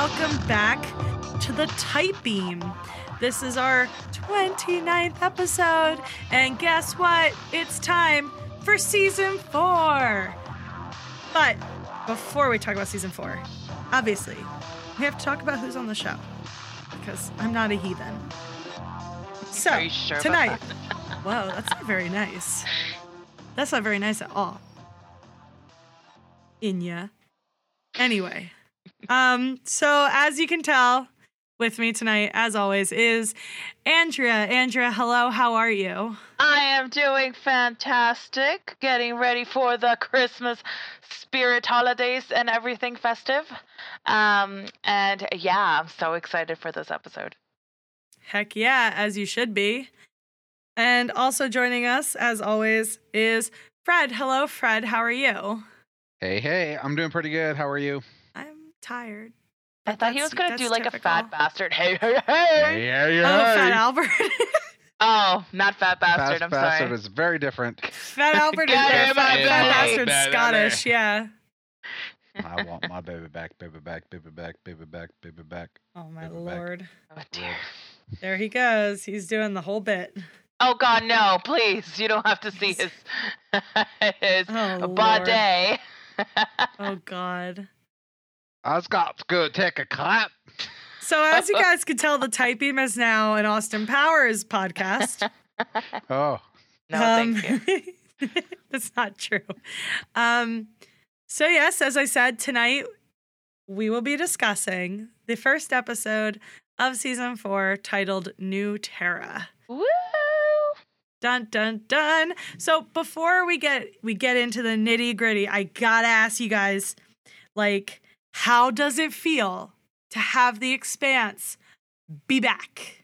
welcome back to the Type Beam. This is our 29th episode, and guess what? It's time for season four. But before we talk about season four, obviously, we have to talk about who's on the show because I'm not a heathen. So, sure tonight, whoa, that's not very nice. That's not very nice at all. Inya. Anyway, um, so as you can tell, with me tonight, as always, is Andrea. Andrea, hello, how are you? I am doing fantastic. Getting ready for the Christmas spirit holidays and everything festive. Um, and yeah, I'm so excited for this episode. Heck yeah, as you should be. And also joining us, as always, is Fred. Hello, Fred. How are you? Hey, hey, I'm doing pretty good. How are you? I'm tired. I thought he was gonna do like a fat bastard. Hey, hey, hey! Hey, hey, Oh, Fat. Albert. Oh, not fat bastard. Fast I'm sorry. bastard sorry. is very different. Fat Albert is Get Fat, out fat Bastard's here. Scottish, yeah. I want my baby back, baby back, baby back, baby back, baby back. Oh my Give it back. lord. Oh dear. There he goes. He's doing the whole bit. Oh God, no! Please, you don't have to see his his Oh, Lord. bidet. Oh god. I got to take a clap. So as you guys can tell, the Type Beam is now an Austin Powers podcast. Oh, no, Um, thank you. That's not true. Um, so yes, as I said tonight, we will be discussing the first episode of season four, titled "New Terra." Woo! Dun dun dun. So before we get we get into the nitty gritty, I gotta ask you guys, like, how does it feel to have the Expanse be back?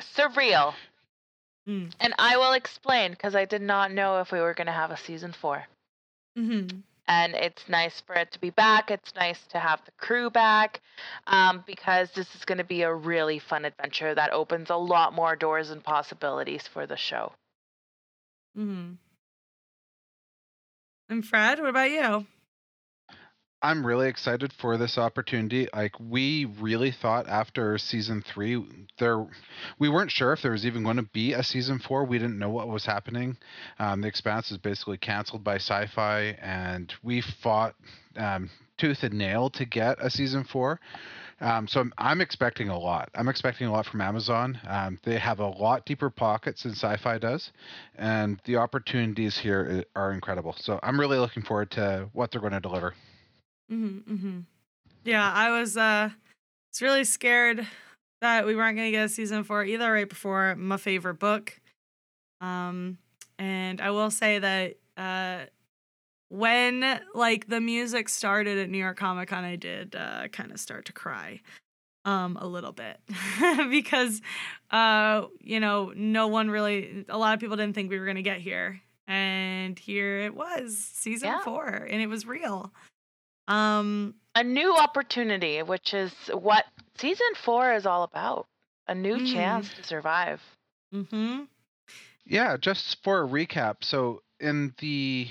Surreal. Mm. And I will explain because I did not know if we were going to have a season four. Mm-hmm. And it's nice for it to be back. It's nice to have the crew back um, because this is going to be a really fun adventure that opens a lot more doors and possibilities for the show. Mm-hmm. And Fred, what about you? I'm really excited for this opportunity. Like we really thought after season three, there we weren't sure if there was even going to be a season four. We didn't know what was happening. Um, the Expanse is basically canceled by Syfy, and we fought um, tooth and nail to get a season four. Um, so I'm, I'm expecting a lot. I'm expecting a lot from Amazon. Um, they have a lot deeper pockets than Syfy does, and the opportunities here are incredible. So I'm really looking forward to what they're going to deliver. Mm-hmm, mm-hmm. Yeah, I was uh was really scared that we weren't gonna get a season four either right before my favorite book. Um and I will say that uh when like the music started at New York Comic Con, I did uh kind of start to cry um a little bit because uh you know no one really a lot of people didn't think we were gonna get here and here it was season Yeah. four and it was real um A new opportunity, which is what season four is all about a new Mm. chance to survive. Mm-hmm. Yeah, just for a recap. So, in the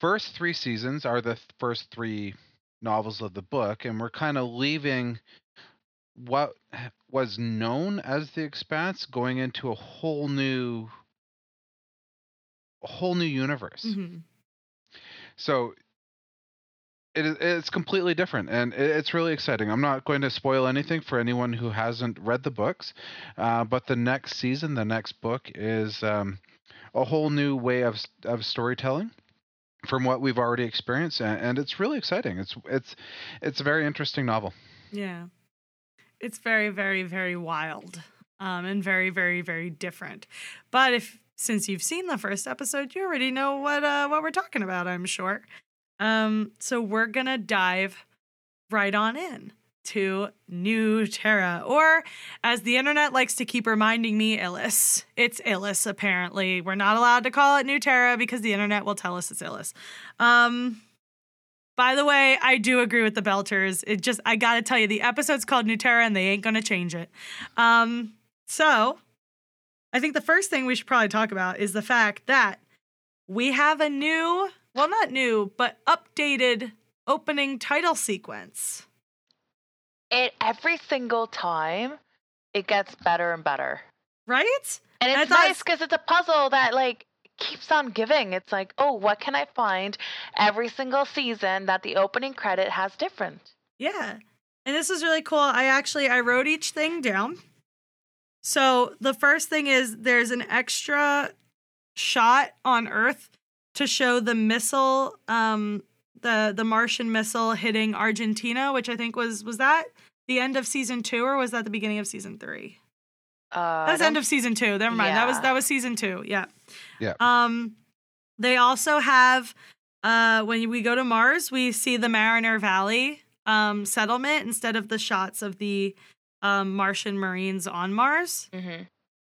first three seasons are the th- first three novels of the book, and we're kind of leaving what was known as the Expanse, going into a whole new, a whole new universe. hmm So. It is, it's completely different and it, it's really exciting. I'm not going to spoil anything for anyone who hasn't read the books, uh, but the next season, the next book is um, a whole new way of of storytelling from what we've already experienced, and, and it's really exciting. It's it's it's a very interesting novel. Yeah. It's very, very, very wild. Um, and very, very, very different. But if since you've seen the first episode, you already know what uh what we're talking about, I'm sure. Um, so we're gonna dive right on in to New Terra, or as the internet likes to keep reminding me, Ilus. It's Ilus, apparently. We're not allowed to call it New Terra because the internet will tell us it's Ilus. Um, by the way, I do agree with the Belters. It just I gotta tell you, the episode's called New Terra and they ain't gonna change it. Um, so I think the first thing we should probably talk about is the fact that we have a new, well, not new, but updated opening title sequence. it every single time it gets better and better. Right? And it's thought nice because it's a puzzle that like keeps on giving. It's like, oh, what can I find every single season that the opening credit has different? Yeah. And this is really cool. I actually I wrote each thing down. So the first thing is there's an extra shot on Earth to show the missile, um, the the Martian missile hitting Argentina, which I think was was that the end of season two or was that the beginning of season three? Uh, That was end of season two. Never mind. That was that was season two. Yeah. Yeah. Um, they also have uh when we go to Mars, we see the Mariner Valley um settlement instead of the shots of the um Martian Marines on Mars. Mhm.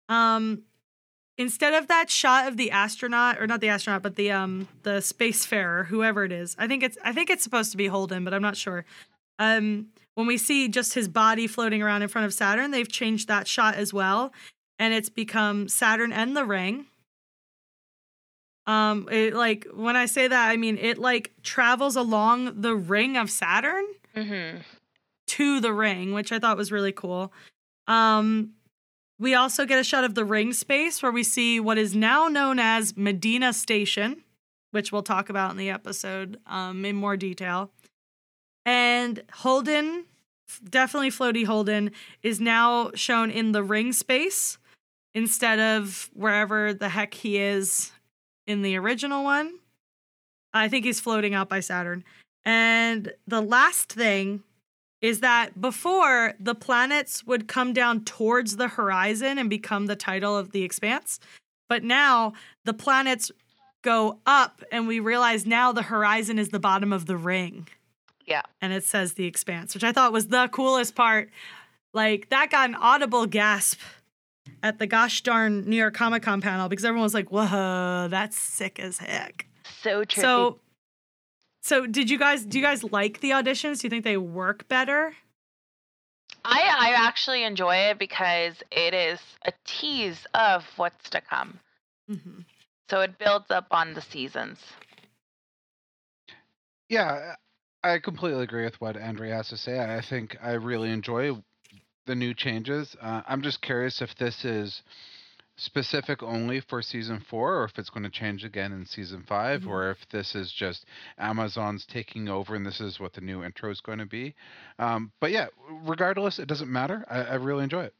Um, instead of that shot of the astronaut or not the astronaut, but the um the spacefarer, whoever it is, I think it's I think it's supposed to be Holden, but I'm not sure. Um, when we see just his body floating around in front of Saturn, they've changed that shot as well, and it's become Saturn and the ring. Um, it like when I say that, I mean it like travels along the ring of Saturn Mhm. to the ring, which I thought was really cool. Um, we also get a shot of the ring space where we see what is now known as Medina Station, which we'll talk about in the episode um, in more detail. And Holden, definitely Floaty Holden, is now shown in the ring space instead of wherever the heck he is in the original one. I think he's floating out by Saturn. And the last thing is that before the planets would come down towards the horizon and become the title of the expanse, but now the planets go up and we realize now the horizon is the bottom of the ring. Yeah. And it says the expanse, which I thought was the coolest part. Like that got an audible gasp at the gosh darn New York Comic Con panel because everyone was like, whoa, that's sick as heck. So trippy. So, so did you guys? Do you guys like the auditions? Do you think they work better? I I actually enjoy it because it is a tease of what's to come. Mm-hmm. So it builds up on the seasons. Yeah, I completely agree with what Andrea has to say. I think I really enjoy the new changes. Uh, I'm just curious if this is specific only for season four, or if it's going to change again in season 5 Mhm. or if this is just Amazon's taking over and this is what the new intro is going to be. Um, but yeah, regardless, it doesn't matter. I, I really enjoy it.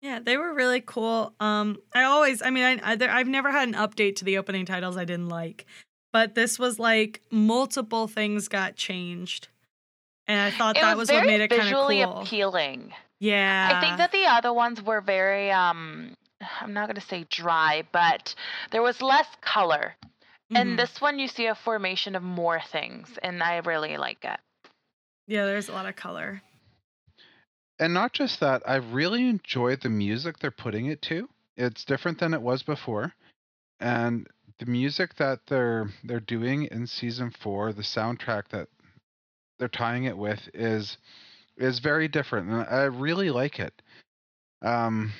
Yeah, they were really cool. Um, I always, I mean, I, I, I've never had an update to the opening titles I didn't like, but this was like multiple things got changed, and I thought It that was was, very what made it kind of cool. appealing. Yeah, I think that the other ones were very um I'm not going to say dry, but there was less color. Mhm. And this one you see a formation of more things and I really like it. yeah, there's a lot of color. And not just that, I really enjoyed the music they're putting it to. It's different than it was before. And the music that they're they're doing in season 4, the soundtrack that they're tying it with is is very different and I really like it. Um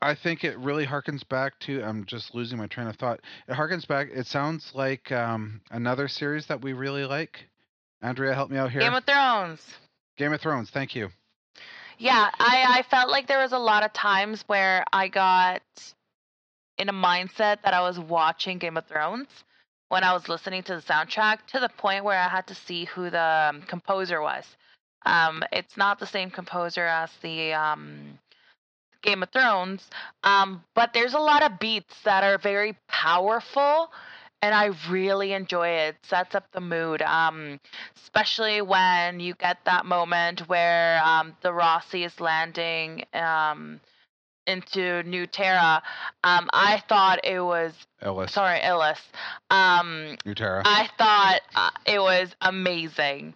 I think it really harkens back to I'm just losing my train of thought. It harkens back it sounds like um another series that we really like. Andrea, help me out here. Game of Thrones. Game of Thrones, thank you. Yeah, I, I felt like there was a lot of times where I got in a mindset that I was watching Game of Thrones when I was listening to the soundtrack to the point where I had to see who the um, composer was. Um, it's not the same composer as the um, Game of Thrones, um, but there's a lot of beats that are very powerful. And I really enjoy it. It sets up the mood. Um, especially when you get that moment where um, the Roci is landing into New Terra. Um, I thought it was Ellis, sorry, Ilus. Um, Terra. I thought uh, it was amazing.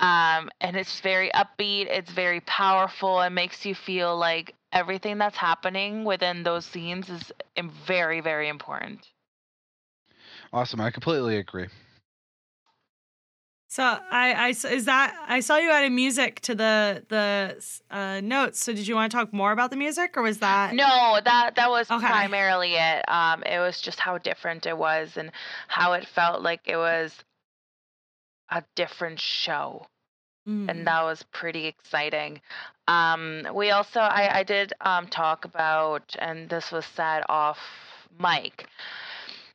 Um, and it's very upbeat. It's very powerful. It makes you feel like everything that's happening within those scenes is very, very important. Awesome. I completely agree. So I, I is that I saw you added music to the the uh, notes. So did you want to talk more about the music, or was that No, that that was Okay. primarily it. Um, it was just how different it was and how it felt like it was a different show Mm. and that was pretty exciting. Um, we also, I, I did um, talk about, and this was said off mic,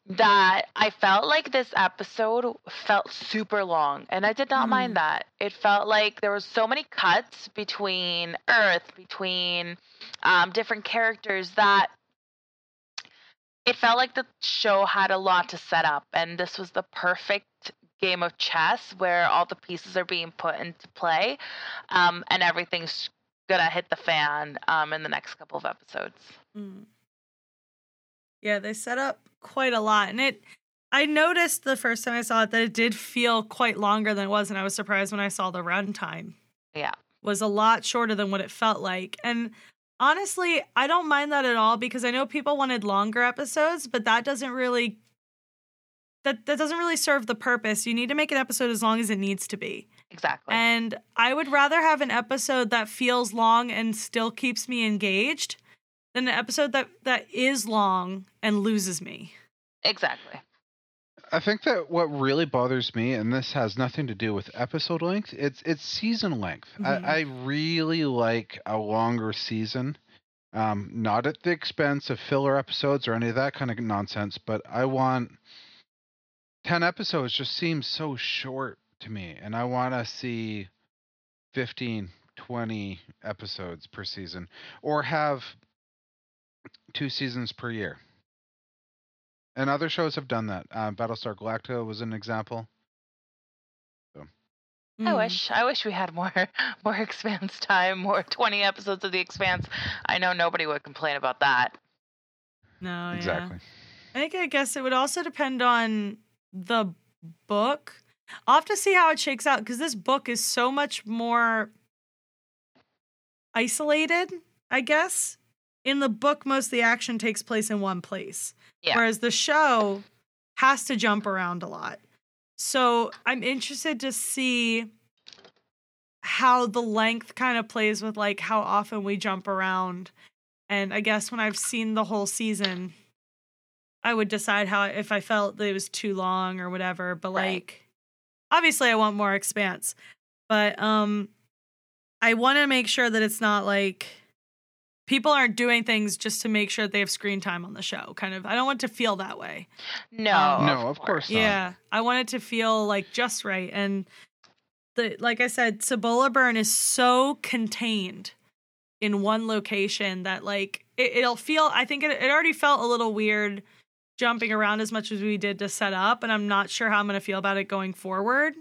that I felt like this episode felt super long, and I did not Mm. mind that. It felt like there was so many cuts between Earth, between um, different characters that it felt like the show had a lot to set up, and this was the perfect game of chess where all the pieces are being put into play, um, and everything's gonna hit the fan um, in the next couple of episodes. Mm. Yeah, they set up quite a lot. And it, I noticed the first time I saw it that it did feel quite longer than it was. And I was surprised when I saw the runtime Yeah. was a lot shorter than what it felt like. And honestly, I don't mind that at all because I know people wanted longer episodes, but that doesn't really. That, that doesn't really serve the purpose. You need to make an episode as long as it needs to be. Exactly. And I would rather have an episode that feels long and still keeps me engaged than an episode that that is long and loses me. exactly. I think that what really bothers me, and this has nothing to do with episode length, it's it's season length. Mhm. I, I really like a longer season. Um, not at the expense of filler episodes or any of that kind of nonsense, but I want ten episodes just seems so short to me, and I want to see 15, 20 episodes per season, or have two seasons per year. And other shows have done that. Uh, Battlestar Galactica was an example. I Mm. wish. I wish we had more more Expanse time, more twenty episodes of the Expanse. I know nobody would complain about that. No, exactly. yeah. I think I guess it would also depend on the book. I'll have to see how it shakes out because this book is so much more isolated, I guess. In the book, most of the action takes place in one place. Yeah. Whereas the show has to jump around a lot. So I'm interested to see how the length kind of plays with like how often we jump around. And I guess when I've seen the whole season, I would decide how if I felt that it was too long or whatever. But Right. like obviously I want more expanse. But um I want to make sure that it's not like people aren't doing things just to make sure they have screen time on the show. Kind of I don't want it to feel that way. No, Um, No, of course not. Yeah, I want it to feel like just right. And the like I said, Cibola Burn is so contained in one location that like it, it'll feel. I think it, it already felt a little weird jumping around as much as we did to set up, and I'm not sure how I'm going to feel about it going forward.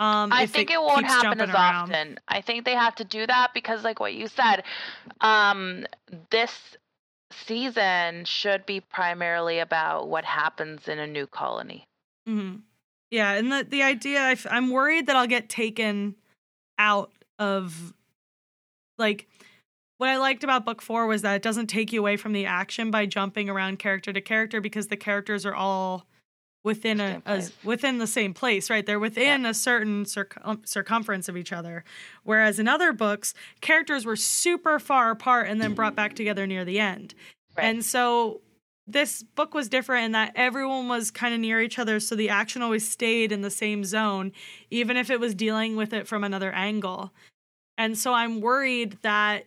Um, I think it, won't happen as around. often. I think they have to do that because, like what you said, um, this season should be primarily about what happens in a new colony. Mm-hmm. Yeah, and the the idea I f- I'm worried that I'll get taken out of like what I liked about book four was that it doesn't take you away from the action by jumping around character to character because the characters are all within a, a within the same place, right? They're within a certain circum- circumference of each other. Whereas in other books, characters were super far apart and then brought back together near the end. Right. And so this book was different in that everyone was kind of near each other, so the action always stayed in the same zone, even if it was dealing with it from another angle. And so I'm worried that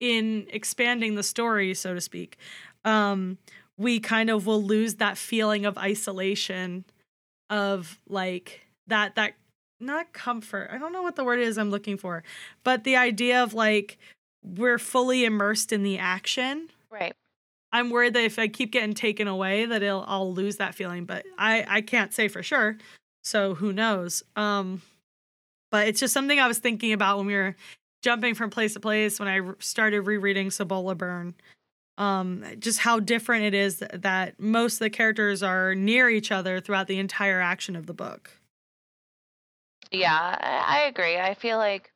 in expanding the story, so to speak, um, we kind of will lose that feeling of isolation, of like that that not comfort. I don't know what the word is I'm looking for, but the idea of like we're fully immersed in the action. Right. I'm worried that if I keep getting taken away, that it'll I'll lose that feeling. But I I can't say for sure, so who knows? Um, but it's just something I was thinking about when we were jumping from place to place when I started rereading Cibola Burn. Um, just how different it is that, most of the characters are near each other throughout the entire action of the book. Yeah, I, I agree. I feel like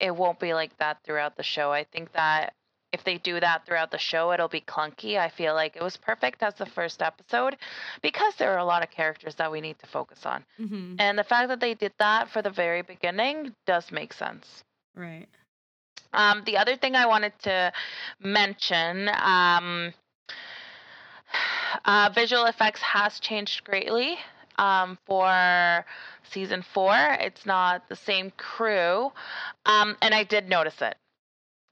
it won't be like that throughout the show. I think that if they do that throughout the show, it'll be clunky. I feel like it was perfect as the first episode because there are a lot of characters that we need to focus on. Mm-hmm. And the fact that they did that for the very beginning does make sense. Right. Um, the other thing I wanted to mention um, uh, visual effects has changed greatly. um, for season four. It's not the same crew, um, and I did notice it.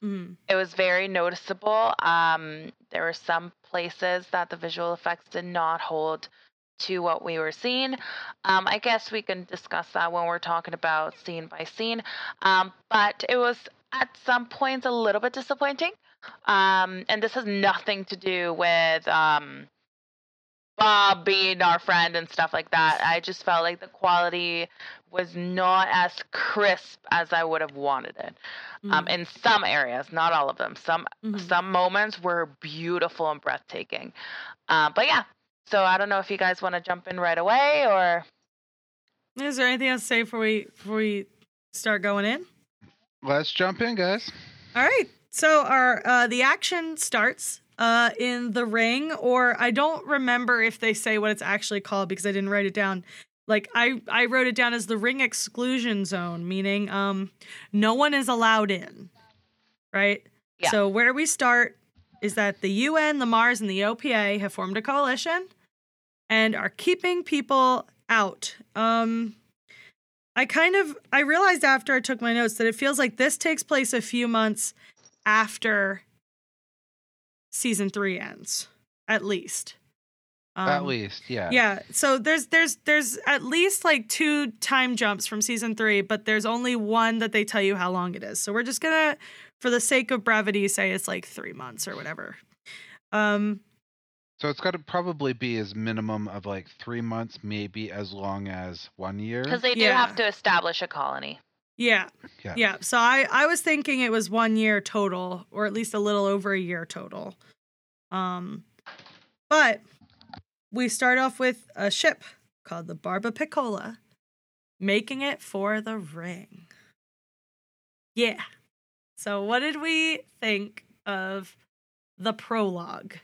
Mm. It was very noticeable. Um, there were some places that the visual effects did not hold to what we were seeing. Um, I guess we can discuss that when we're talking about scene by scene. Um, but it was at some points a little bit disappointing. Um, and this has nothing to do with um, Bob being our friend and stuff like that. I just felt like the quality was not as crisp as I would have wanted it. Um, Mm. in some areas, not all of them. Some Mhm. some moments were beautiful and breathtaking. Uh, but yeah, so I don't know if you guys want to jump in right away or Is there anything else to say before we before we start going in? Let's jump in, guys. All right. So our uh, the action starts uh, in the ring, or I don't remember if they say what it's actually called because I didn't write it down. Like I I wrote it down as the ring exclusion zone, meaning um no one is allowed in. Right. Yeah. So where we start is that the UN, the Mars, and the OPA have formed a coalition and are keeping people out. Um I kind of I realized after I took my notes that it feels like this takes place a few months after season 3 ends, at least. At Um, least, yeah. yeah so there's there's there's at least like two time jumps from season three but there's only one that they tell you how long it is so we're just gonna for the sake of brevity say it's like three months or whatever um So it's got to probably be as minimum of like three months, maybe as long as one year. because they do Yeah. have to establish a colony. yeah Yeah. yeah so i i was thinking it was one year total or at least a little over a year total um but we start off with a ship called the Barbapiccola making it for the ring yeah so what did we think of the prologue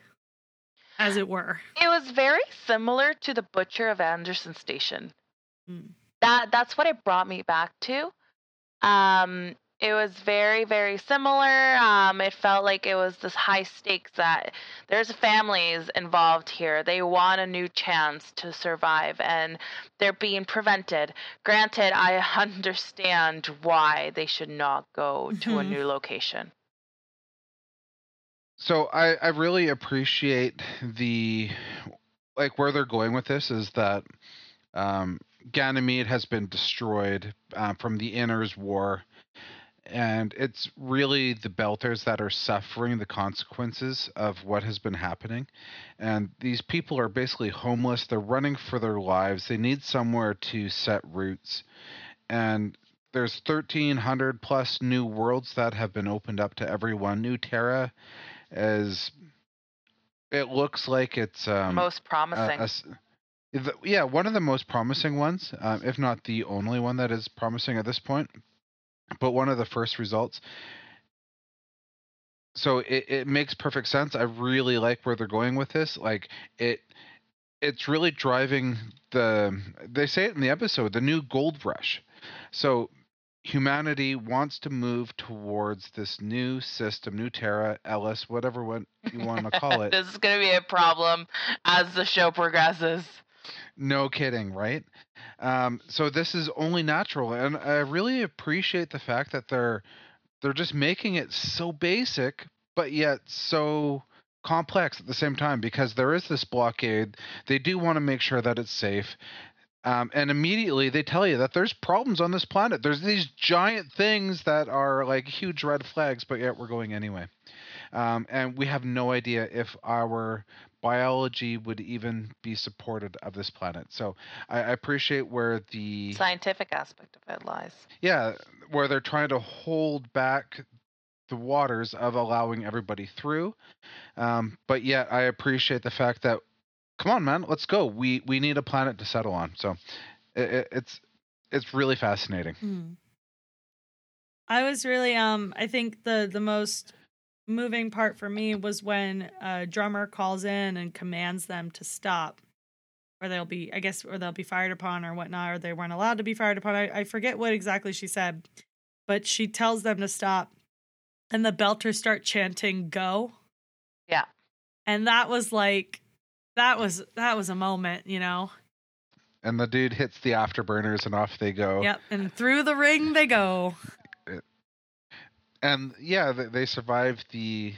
as it were It was very similar to the Butcher of Anderson Station. Mm. That that's what it brought me back to. Um, it was very very similar. Um, it felt like it was this high stakes that there's families involved here. They want a new chance to survive, and they're being prevented. Granted, I understand why they should not go to a Mhm. new location. So I, I really appreciate the like where they're going with this is that um, Ganymede has been destroyed uh, from the Inners War, and it's really the Belters that are suffering the consequences of what has been happening. And these people are basically homeless. They're running for their lives. They need somewhere to set roots, and there's 1,300 plus new worlds that have been opened up to everyone. New Terra as it looks like it's um, Most a- promising. a the- yeah, one of the most promising ones, um, if not the only one that is promising at this point, but one of the first results. So it, it makes perfect sense. I really like where they're going with this. Like it, it's really driving the. They say it in the episode, the new gold rush. So humanity wants to move towards this new system, new Terra, Ellis, whatever you want to call it. this is going to be a problem as the show progresses. No kidding, right? Um, so this is only natural, and I really appreciate the fact that they're they're just making it so basic, but yet so complex at the same time because there is this blockade. They do want to make sure that it's safe. Um, and immediately they tell you that there's problems on this planet. There's these giant things that are like huge red flags, but yet we're going anyway. Um, and we have no idea if our biology would even be supported of this planet. So I, I appreciate where the Scientific aspect of it lies. yeah where they're trying to hold back the waters of allowing everybody through. Um, but yet I appreciate the fact that come on man, let's go. We we need a planet to settle on. So it, it, it's it's really fascinating. Hmm. I was really um I think the the most moving part for me was when a drummer calls in and commands them to stop. Or they'll be I guess or they'll be fired upon or whatnot, or they weren't allowed to be fired upon. I, I forget what exactly she said. But she tells them to stop and the belters start chanting go. Yeah. And that was like that was that was a moment, you know. And the dude hits the afterburners and off they go. Yep, and through the ring they go. And yeah, they, they survived the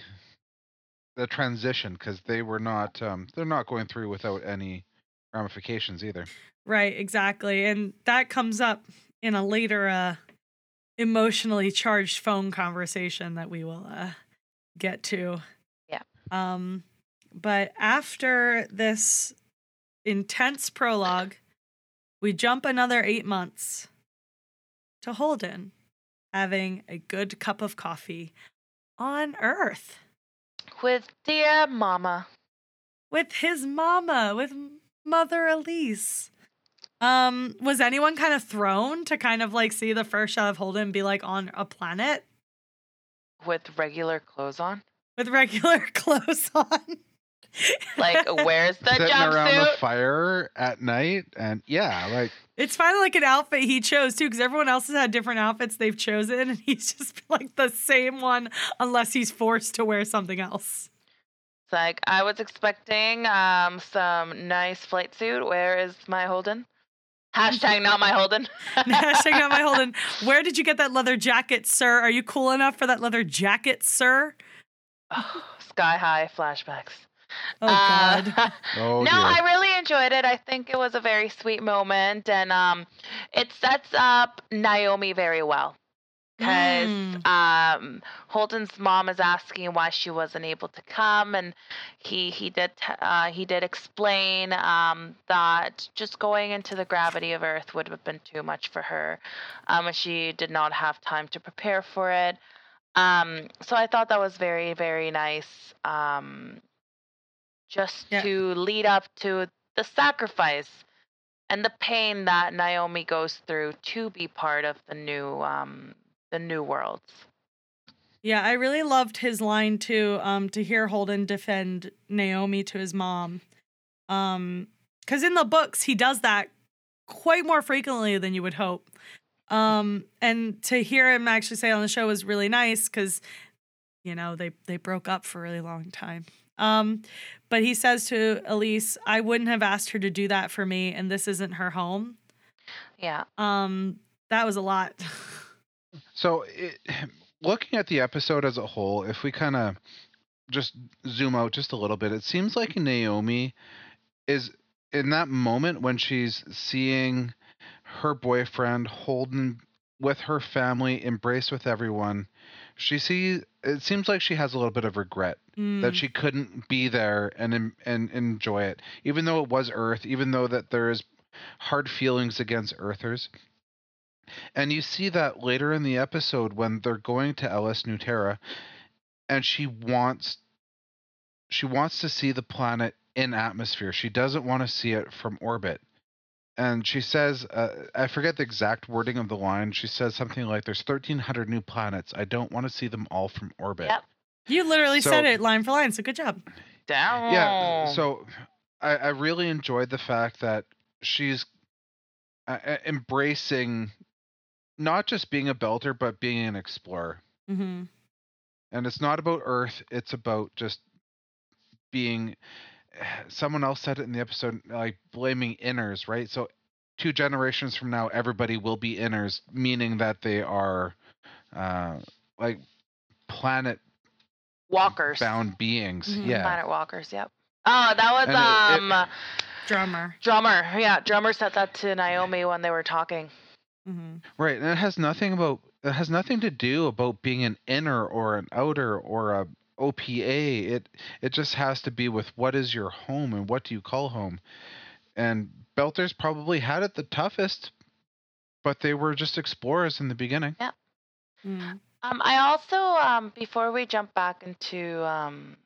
the transition because they were not um, they're not going through without any ramifications either. Right, exactly. And that comes up in a later uh emotionally charged phone conversation that we will uh get to. Yeah. Um but after this intense prologue, we jump another 8 months to Holden having a good cup of coffee on Earth With dear mama. with his mama, with Mother Elise. Um, was anyone kind of thrown to kind of like see the first shot of Holden be like on a planet With regular clothes on. with regular clothes on? Like, where's the Sitting around the fire at night, and yeah, like it's finally like an outfit he chose too, because everyone else has had different outfits they've chosen, and he's just like the same one unless he's forced to wear something else. It's like, I was expecting um some nice flight suit. Where is my Holden? Hashtag not my Holden. Hashtag not my Holden. Where did you get that leather jacket, sir? Are you cool enough for that leather jacket, sir? Oh, Sky high flashbacks. Oh Uh, oh no, dear. I really enjoyed it. I think it was a very sweet moment, and um, it sets up Naomi very well. Because Mm. um, Holden's mom is asking why she wasn't able to come, and he he did uh, he did explain um, that just going into the gravity of Earth would have been too much for her, um, and she did not have time to prepare for it. Um, so I thought that was very very nice. Just Yeah. to lead up to the sacrifice and the pain that Naomi goes through to be part of the new um the new worlds. Yeah, I really loved his line too. Um, to hear Holden defend Naomi to his mom, um, because in the books he does that quite more frequently than you would hope. Um, and to hear him actually say it on the show was really nice because, you know, they they broke up for a really long time. Um, but he says to Elise, "I wouldn't have asked her to do that for me, and this isn't her home." Yeah. Um, that was a lot. So, it, looking at the episode as a whole, if we kind of just zoom out just a little bit, it seems like Naomi is in that moment when she's seeing her boyfriend Holden with her family, embrace with everyone. She sees. It seems like she has a little bit of regret Mm. that she couldn't be there and and enjoy it, even though it was Earth, even though that there is hard feelings against Earthers. And you see that later in the episode when they're going to Ellis New Terra, and she wants she wants to see the planet in atmosphere. She doesn't want to see it from orbit. And she says, uh, I forget the exact wording of the line. She says something like, "There's 1,300 new planets. I don't want to see them all from orbit." Yep. You literally So- said it line for line, so good job. Down. Yeah. So I, I really enjoyed the fact that she's uh, uh, embracing not just being a belter, but being an explorer. Mm-hmm. And it's not about Earth, it's about just being. Someone else said it in the episode, like blaming inners, right? So two generations from now, everybody will be inners, meaning that they are uh, like planet walkers. bound beings. Mhm. Yeah. Planet walkers. Yep. Oh, that was And it- it- um Drummer. drummer. Yeah, drummer said that to Naomi when they were talking. Mm-hmm. Right, and it has nothing about it has nothing to do about being an inner or an outer or a OPA. It it just has to be with what is your home and what do you call home. And Belters probably had it the toughest, but they were just explorers in the beginning. Mm. Um, I also um before we jump back into um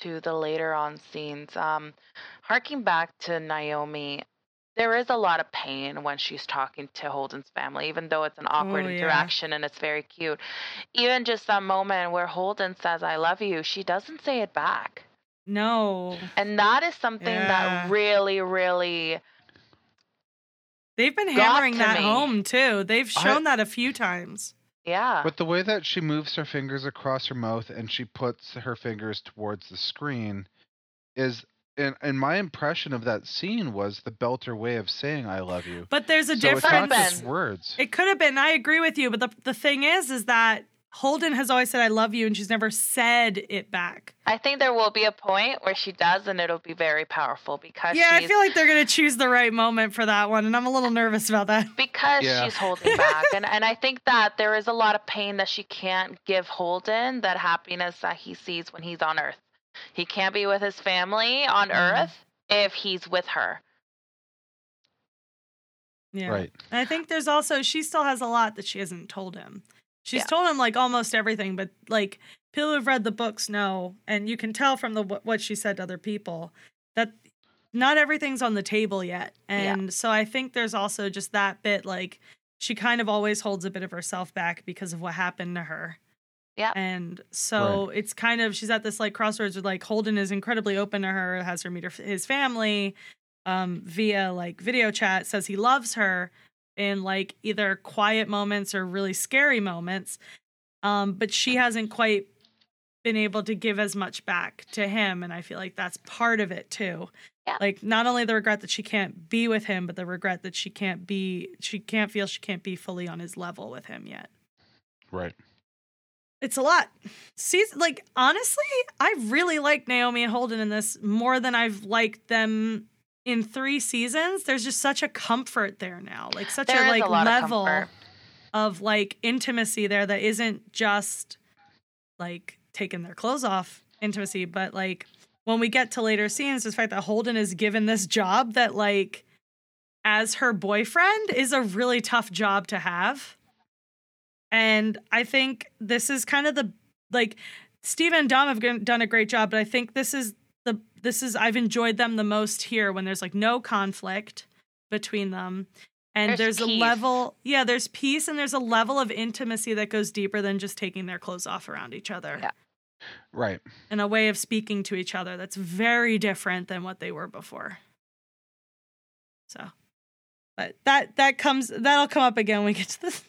to the later on scenes, um, harking back to Naomi, there is a lot of pain when she's talking to Holden's family, even though it's an awkward Oh, yeah. interaction and it's very cute. Even just that moment where Holden says, I love you, she doesn't say it back. No, And that is something Yeah. that really, really they've been hammering that me. home too. They've I- shown that a few times. Yeah. But the way that she moves her fingers across her mouth and she puts her fingers towards the screen is and and my impression of that scene was the belter way of saying I love you. But there's a so it's difference. not just words. It could have been. I agree with you, but the the thing is, is that Holden has always said "I love you," and she's never said it back. I think there will be a point where she does, and it'll be very powerful because Yeah, I feel like they're gonna choose the right moment for that one, and I'm a little nervous about that. because Yeah. she's holding back and and I think that there is a lot of pain that she can't give Holden that happiness that he sees when he's on earth. He can't be with his family on Mhm. earth if he's with her. Yeah. Right. And I think there's also she still has a lot that she hasn't told him. She's Yeah. told him like almost everything, but like people who've read the books know, and you can tell from the what she said to other people that not everything's on the table yet. Yeah. And so I think there's also just that bit like she kind of always holds a bit of herself back because of what happened to her. Yeah. And so it's kind of she's at this like crossroads with like Holden is incredibly open to her, has her meet her, his family um via like video chat, says he loves her in like either quiet moments or really scary moments. Um but she hasn't quite been able to give as much back to him and I feel like that's part of it too. Yeah. Like not only the regret that she can't be with him, but the regret that she can't be she can't feel she can't be fully on his level with him yet Right. it's a lot. Season like honestly, I really like Naomi and Holden in this more than I've liked them in three seasons. There's just such a comfort there now, like such There a like a lot of level of like intimacy there that isn't just like taking their clothes off intimacy, but like when we get to later scenes, the fact that Holden is given this job that like as her boyfriend is a really tough job to have. And I think this is kind of the like Steve and Dom have done a great job, but I think this is the this is I've enjoyed them the most here when there's like no conflict between them. And There's there's, a level, yeah, there's peace and there's a level of intimacy that goes deeper than just taking their clothes off around each other. Yeah. Right. And a way of speaking to each other that's very different than what they were before. So, but that that comes that'll come up again when we get to the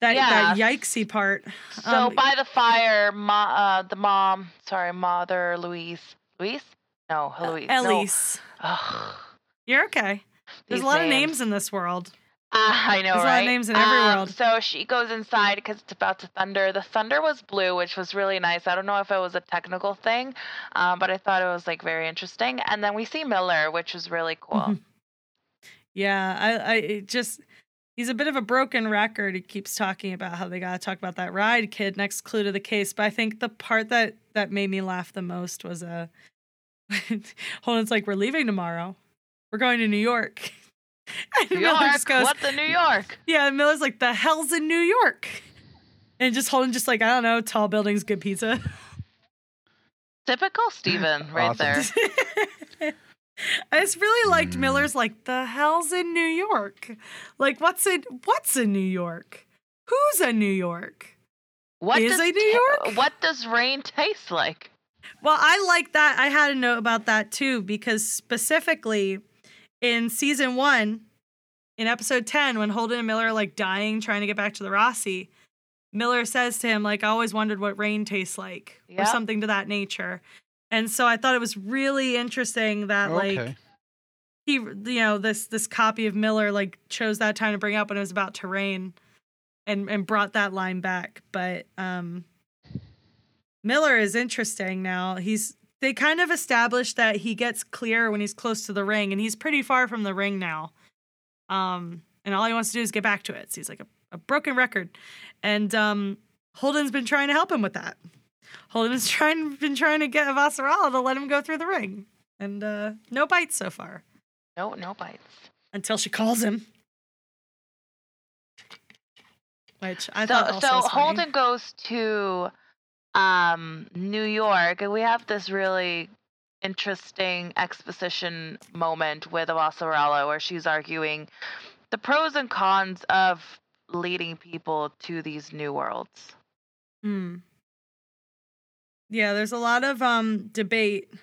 that that yikesy part. So Um, by the fire, ma, uh, the mom, sorry, mother Louise, Louise, no, Louise, no. Elise, Ugh, you're okay. There's these a lot of names in this world. Ah, I know, There's a lot of names in every Um, world. So she goes inside because it's about to thunder. The thunder was blue, which was really nice. I don't know if it was a technical thing, um, but I thought it was like very interesting. And then we see Miller, which was really cool. Mhm. Yeah, I, I it just he's a bit of a broken record. He keeps talking about how they got to talk about that ride kid next clue to the case. But I think the part that that made me laugh the most was uh, Holden's like, "We're leaving tomorrow. We're going to New York." And New Miller York, just goes, what the New York? "Yeah." And Miller's like, "The hell's in New York?" And just Holden just like, I don't know, tall buildings, good pizza. Typical Steven right Awesome. there. I just really liked Mm. Miller's like the hell's in New York? Like what's in what's in New York? Who's in New York? What Is does a New ta- York? What does rain taste like? Well, I like that. I had a note about that too because specifically in season 1 in episode 10 when Holden and Miller are like dying trying to get back to the Roci, Miller says to him like I always wondered what rain tastes like or something to that nature. And so I thought it was really interesting that like okay. He you know this this copy of Miller like chose that time to bring up when it was about to rain and and brought that line back. But um Miller is interesting now. He's they kind of established that he gets clear when he's close to the ring and he's pretty far from the ring now. Um and all he wants to do is get back to it. So he's like a, a broken record. And um Holden's been trying to help him with that. Holden's trying been trying to get Avasarala to let him go through the ring. And uh no bites so far No, no bites. until she calls him. Which I so thought also so funny. Holden goes to um, New York, and we have this really interesting exposition moment with Avasarala where she's arguing the pros and cons of leading people to these new worlds. Hmm. Yeah, there's a lot of um debate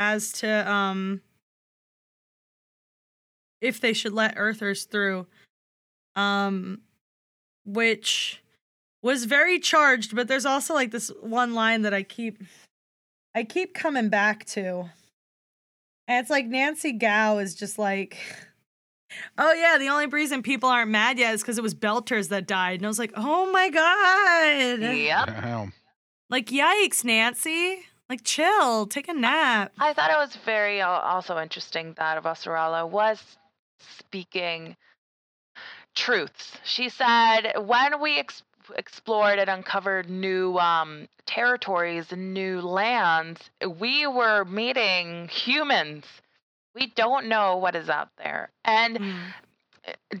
as to um if they should let Earthers through. Um which was very charged, but there's also like this one line that I keep I keep coming back to. And it's like Nancy Gao is just like, oh yeah, the only reason people aren't mad yet is because it was Belters that died. And I was like, oh my god, Yep. Damn. like yikes, Nancy, like chill, take a nap. I thought it was very al- also interesting that Avasarala was speaking truths. She said, when we ex- explored and uncovered new um, territories and new lands, we were meeting humans. We don't know what is out there. And Mm.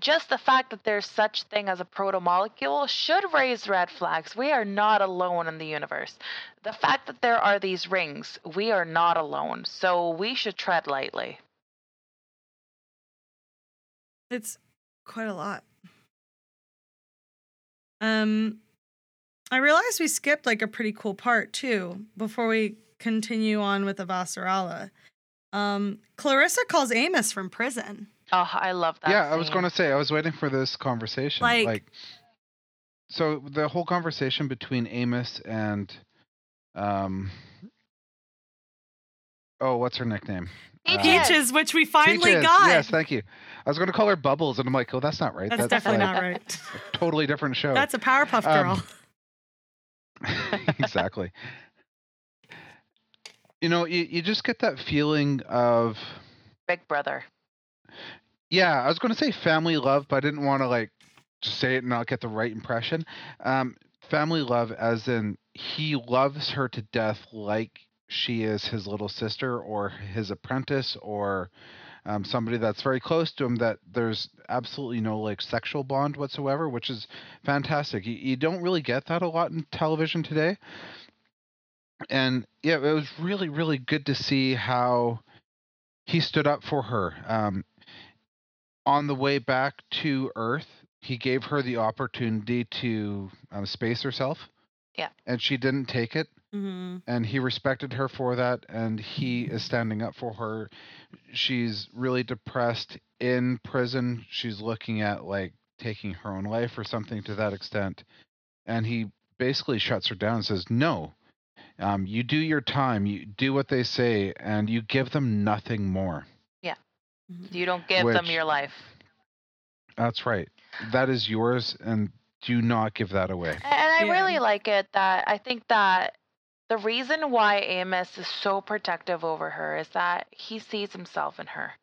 just the fact that there's such thing as a protomolecule should raise red flags. We are not alone in the universe. The fact that there are these rings, we are not alone. So we should tread lightly. It's quite a lot. Um, I realized we skipped like a pretty cool part too before we continue on with the Vasarala. Um, Clarissa calls Amos from prison. Oh, I love that. yeah, I was going to say I was waiting for this conversation. Like- Like, so the whole conversation between Amos and, um, oh, what's her nickname? Peaches. Peaches, which we finally Peaches. got. Yes, thank you. I was going to call her Bubbles, and I'm like, oh, that's not right. That's, definitely like not right. totally different show. That's a Powerpuff Um, Girl. exactly. You know, you, you just get that feeling of Big Brother. Yeah, I was going to say family love, but I didn't want to like just say it and not get the right impression. Um, family love, as in he loves her to death, like she is his little sister or his apprentice or um, somebody that's very close to him. That there's absolutely no like sexual bond whatsoever, which is fantastic. You, you don't really get that a lot in television today. And yeah, it was really, really good to see how he stood up for her. Um, on the way back to Earth, he gave her the opportunity to um, space herself. Yeah. And she didn't take it. Hmm And he respected her for that. And he is standing up for her. She's really depressed in prison. She's looking at like taking her own life or something to that extent. And he basically shuts her down and says, No. Um, you do your time, you do what they say, and you give them nothing more. Yeah. You don't give them your life. That's right. That is yours, and do not give that away. And I Yeah. really like it that I think that the reason why Amos is so protective over her is that he sees himself in her.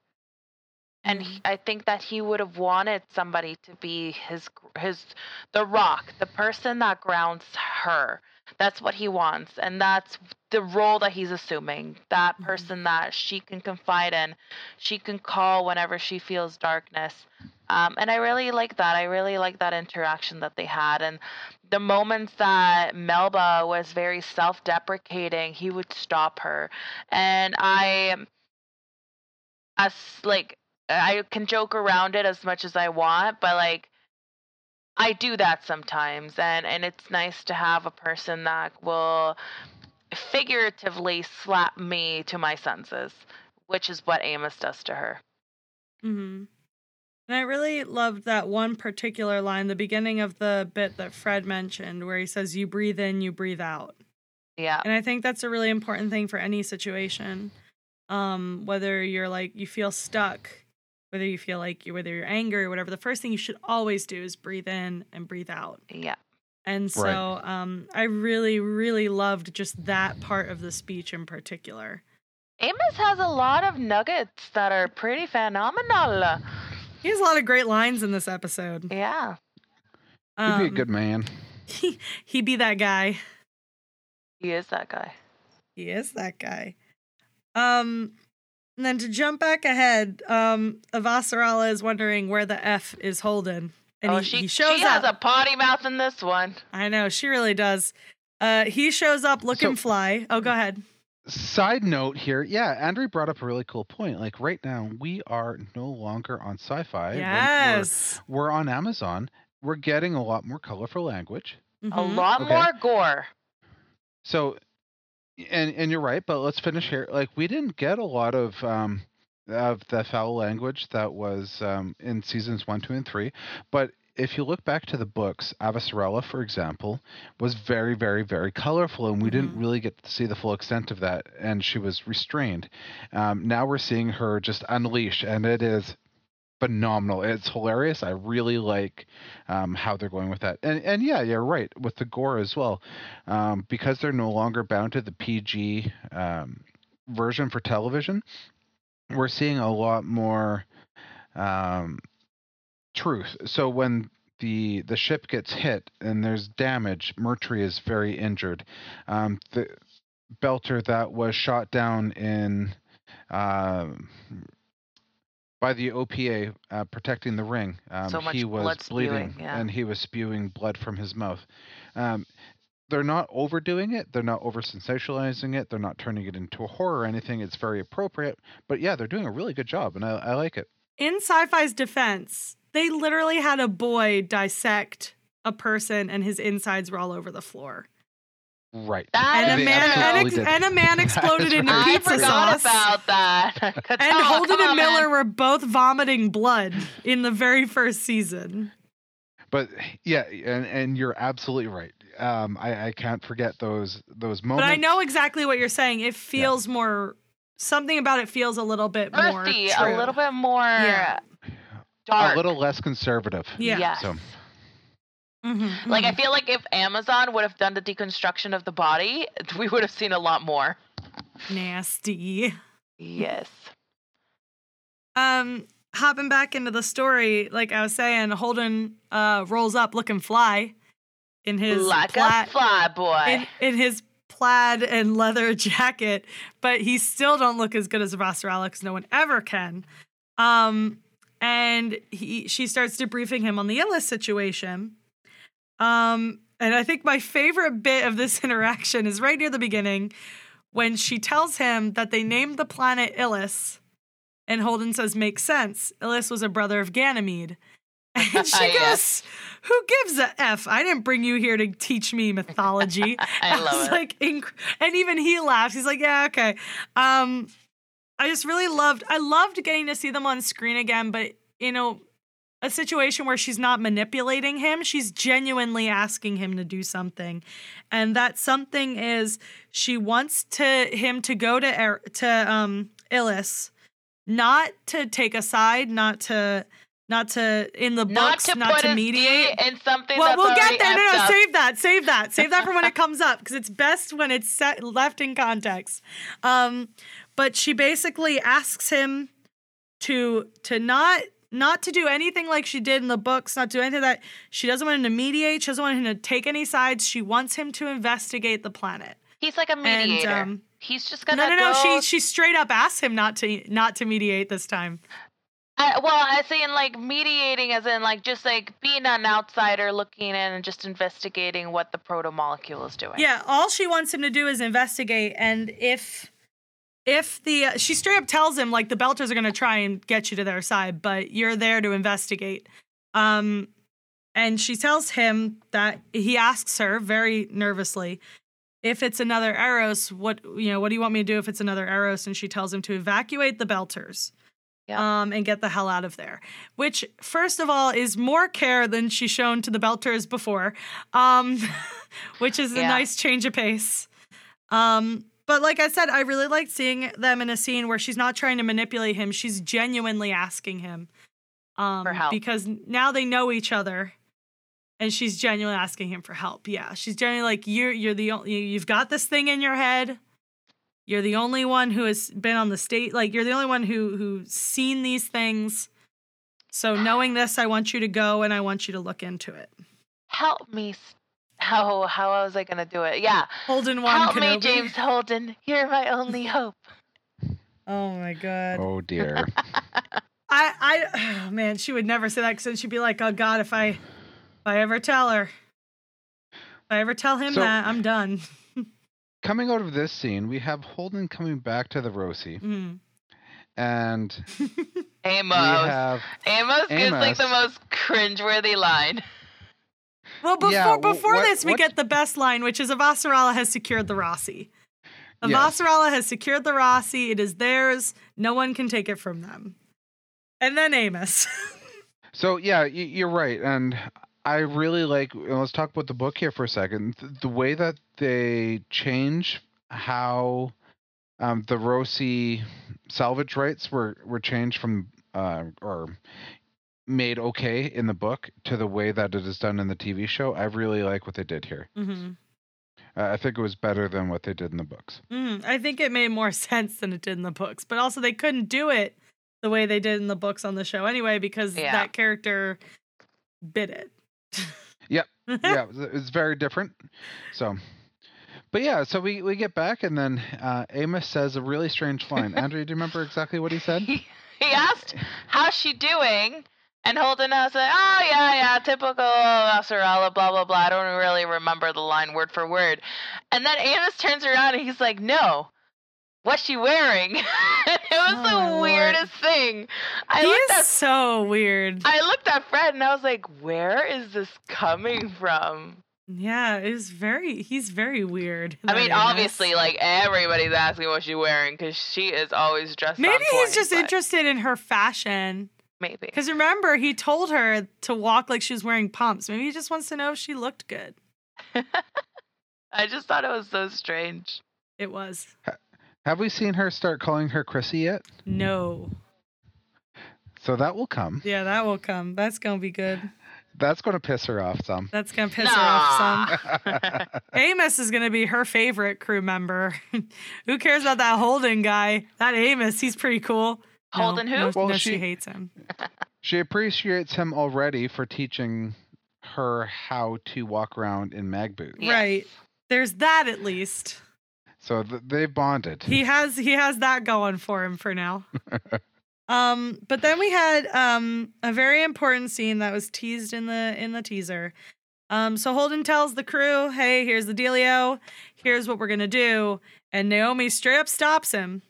And he- I think that he would have wanted somebody to be his his the rock, the person that grounds her. That's what he wants, and that's the role that he's assuming. That Mhm. person that she can confide in, she can call whenever she feels darkness. Um, and I really like that. I really like that interaction that they had, and the moments that Melba was very self-deprecating, he would stop her, and I, as like, I can joke around it as much as I want, but like. I do that sometimes and and it's nice to have a person that will figuratively slap me to my senses, which is what Amos does to her. hmm And I really loved that one particular line, the beginning of the bit that Fred mentioned, where he says, You breathe in, you breathe out. Yeah. And I think that's a really important thing for any situation. Um, whether you're like, you feel stuck, whether you feel like you, whether you're angry or whatever, the first thing you should always do is breathe in and breathe out. Yeah. And so Right. um, I really, really loved just that part of the speech in particular. Amos has a lot of nuggets that are pretty phenomenal. He has a lot of great lines in this episode. Yeah. He'd be a Um, good man. He, he'd be that guy. He is that guy. He is that guy. Um, and then to jump back ahead, um, Avasarala is wondering where the F is Holden. And oh, he, she, he shows she has up. a potty mouth in this one. I know, she really does. Uh, he shows up looking So- fly. Oh, go ahead. Side note here, yeah, Andrew brought up a really cool point. Like right now, we are no longer on Syfy. We're- yes. We're, we're on Amazon. We're getting a lot more colorful language. A Mhm. lot Okay. more gore. So, and and you're right, but let's finish here. Like we didn't get a lot of um of the foul language that was um in seasons one, two, and three, but if you look back to the books, Avasarala, for example, was very, very, very colorful, and we didn't Mhm. really get to see the full extent of that, and she was restrained. Um, now we're seeing her just unleash, and it is phenomenal. It's hilarious. I really like um, how they're going with that, and and yeah, you're right with the gore as well, um, because they're no longer bound to the PG um, version for television. We're seeing a lot more um, truth. So when the the ship gets hit and there's damage, Mercury is very injured. Um, the Belter that was shot down in um by the OPA uh, protecting the ring. Um, So much he was blood bleeding spewing, yeah. and he was spewing blood from his mouth. Um, they're not overdoing it. They're not over sensationalizing it. They're not turning it into a horror or anything. It's very appropriate. But yeah, they're doing a really good job, and I, I like it. In Syfy's defense, they literally had a boy dissect a person and his insides were all over the floor. Right. That And a man and, absolutely ex- and a man exploded into right. I forgot sauce. about that. and Katana, Holden and Miller man. were both vomiting blood in the very first season. But yeah, and and you're absolutely right. Um, I, I can't forget those those moments. But I know exactly what you're saying. It feels more something about it feels a little bit more true. a little bit more Yeah. Dark. a little less conservative. Yeah. Yes. So Mhm, Like I mhm. feel like if Amazon would have done the deconstruction of the body, we would have seen a lot more. nasty. Yes. Um, hopping back into the story, like I was saying, Holden uh rolls up looking fly in his like plaid, a fly boy. in, in his plaid and leather jacket, but he still don't look as good as Vasarala because no one ever can. Um, and he she starts debriefing him on the Ilus situation. Um, and I think my favorite bit of this interaction is right near the beginning when she tells him that they named the planet Ilus, and Holden says, "Makes sense. Ilus was a brother of Ganymede." And she Yes. goes, "Who gives a f? I didn't bring you here to teach me mythology." I love was it. Like, inc- and even he laughs. He's like, "Yeah, okay." Um, I just really loved. I loved getting to see them on screen again, but you know, a situation where she's not manipulating him. She's genuinely asking him to do something, and that something is she wants to him to go to Er- to um Ilus, not to take a side, not to not to in the not books, to not to mediate. In something Well, we'll get there. No, no, up. save that. Save that. Save that for when it comes up because it's best when it's set, left in context. Um, but she basically asks him to to not not to do anything like she did in the books, not do anything that she doesn't want him to mediate. She doesn't want him to take any sides. She wants him to investigate the planet. He's like a mediator. um, He's just gonna no, no. go- She she straight up asks him not to not to mediate this time. I, well, I say in like mediating, as in like just like being an outsider looking in and just investigating what the proto molecule is doing. Yeah, all she wants him to do is investigate, and if if the uh, she straight up tells him like the Belters are going to try and get you to their side, but you're there to investigate. Um, and she tells him that he asks her very nervously if it's another Eros. What you know? What do you want me to do if it's another Eros? And she tells him to evacuate the Belters. Yeah. Um, and get the hell out of there. Which, first of all, is more care than she's shown to the Belters before. Um, which is a Yeah. nice change of pace. Um, but like I said, I really liked seeing them in a scene where she's not trying to manipulate him. She's genuinely asking him um, For help. because now they know each other, and she's genuinely asking him for help. Yeah, she's genuinely like, "You're you're the only you've got this thing in your head. You're the only one who has been on the state. Like you're the only one who who's seen these things. So knowing this, I want you to go and I want you to look into it. Help me. s- How how was I gonna do it? Yeah. Holden one Help me, James Holden. You're my only hope. Oh my god. oh dear. I, I, oh man, she would never say that because she'd be like, "Oh God, if I, if I ever tell her, if I ever tell him So- that, I'm done." Coming out of this scene, we have Holden coming back to the Rosie, Mm. and Amos. we have Amos gives like the Amos. most cringeworthy line. Well, before Yeah, wh- before what- this, we what- get the best line, which is Avasarala has secured the Roci. Yes. Avasarala has secured the Roci. It is theirs. No one can take it from them. And then Amos. So yeah, you're right, and I really like. Let's talk about the book here for a second. Th- The way that they change how um, the Roci salvage rights were were changed from uh, or made okay in the book to the way that it is done in the TV show. I really like what they did here. hmm Uh, I think it was better than what they did in the books. Mm, I think it made more sense than it did in the books, but also they couldn't do it the way they did in the books on the show anyway because Yeah. that character bit it. Yep. yeah, it was- it was very different. So, but yeah, so we we get back, and then uh, Amos says a really strange line. Andrew, do you remember exactly what he said? He, he asked, "How's she doing?" And Holden was like, "Oh yeah, yeah, typical Maserala, blah blah blah." I don't really remember the line word for word. And then Amos turns around and he's like, "No, what's she wearing?" it was Oh, the my Lord. weirdest thing. I he looked is at so weird. I looked at Fred and I was like, "Where is this coming from?" yeah, it's very he's very weird. I mean, Amos. obviously, like everybody's asking what she's wearing because she is always dressed. on Maybe he's point, just but interested in her fashion. Maybe. Because remember, he told her to walk like she was wearing pumps. Maybe he just wants to know if she looked good. I just thought it was so strange. It was. Have we seen her start calling her Chrissy yet? No. So that will come. Yeah, that will come. That's going to be good. That's going to piss her off some. That's going to piss her off some. Amos is going to be her favorite crew member. who cares about that Holden guy? That Amos, he's pretty cool. No, Holden who? No, Well, no, she, she- hates him. she appreciates him already for teaching her how to walk around in mag boots. Yes. Right. There's that at least. So th- they've bonded. He has he has that going for him for now. um, but then we had um a very important scene that was teased in the in the teaser. Um, so Holden tells the crew, "Hey, here's the dealio. Here's what we're gonna do." And Naomi straight up stops him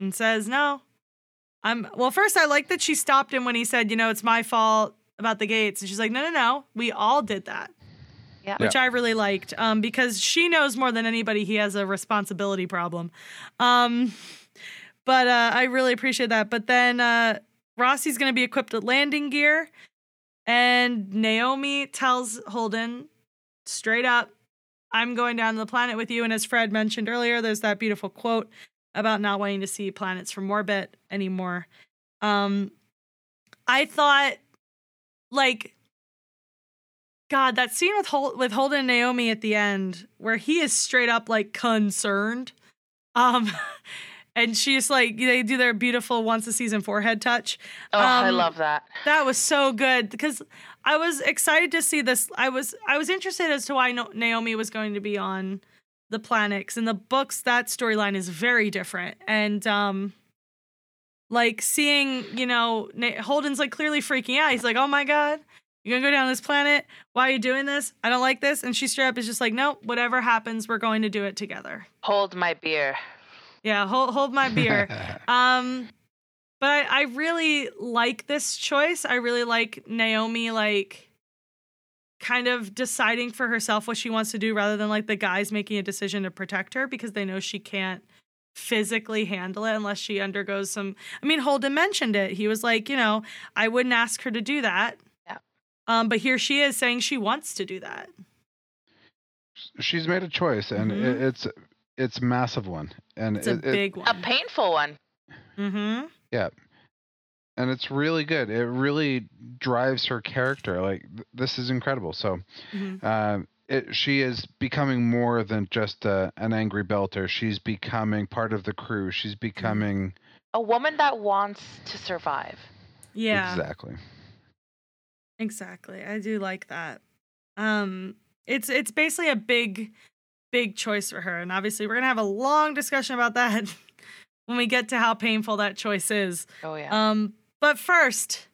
and says, "No, I'm." Well, first I like that she stopped him when he said, "You know, it's my fault about the gates," and she's like, "No, no, no. We all did that." Yeah. which I really liked um, because she knows more than anybody he has a responsibility problem. Um, but uh, I really appreciate that. But then uh, Roci's going to be equipped with landing gear, and Naomi tells Holden straight up, I'm going down to the planet with you. And as Fred mentioned earlier, there's that beautiful quote about not wanting to see planets from orbit anymore. Um, I thought, like, God, that scene with Hol- with Holden and Naomi at the end, where he is straight up like concerned, um, and she's like they do their beautiful once a season forehead touch. Oh, I Um, love that. That was so good because I was excited to see this. I was I was interested as to why no- Naomi was going to be on the planet. 'cause in the books, that storyline is very different, and um, like seeing you know Na- Holden's like clearly freaking out. He's like, "Oh my god." You're gonna go down this planet. Why are you doing this? I don't like this. And she straight up is just like, nope, whatever happens, we're going to do it together. Hold my beer. Yeah, hold hold my beer. Um, but I, I really like this choice. I really like Naomi like kind of deciding for herself what she wants to do rather than like the guys making a decision to protect her because they know she can't physically handle it unless she undergoes some I mean Holden mentioned it. He was like, you know, I wouldn't ask her to do that. Yeah. Um, but here she is saying she wants to do that. She's made a choice, and Mhm. it, it's it's a massive one, and It's a it, it- big A painful one. mm-hmm. Yeah, and it's really good. It really drives her character. Like th- this is incredible. So, Mhm. uh, it, she is becoming more than just uh, an angry belter. She's becoming part of the crew. She's becoming A woman that wants to survive. Yeah. exactly. Exactly. I do like that. Um it's it's basically a big big choice for her and obviously we're going to have a long discussion about that when we get to how painful that choice is. Oh yeah. Um but first,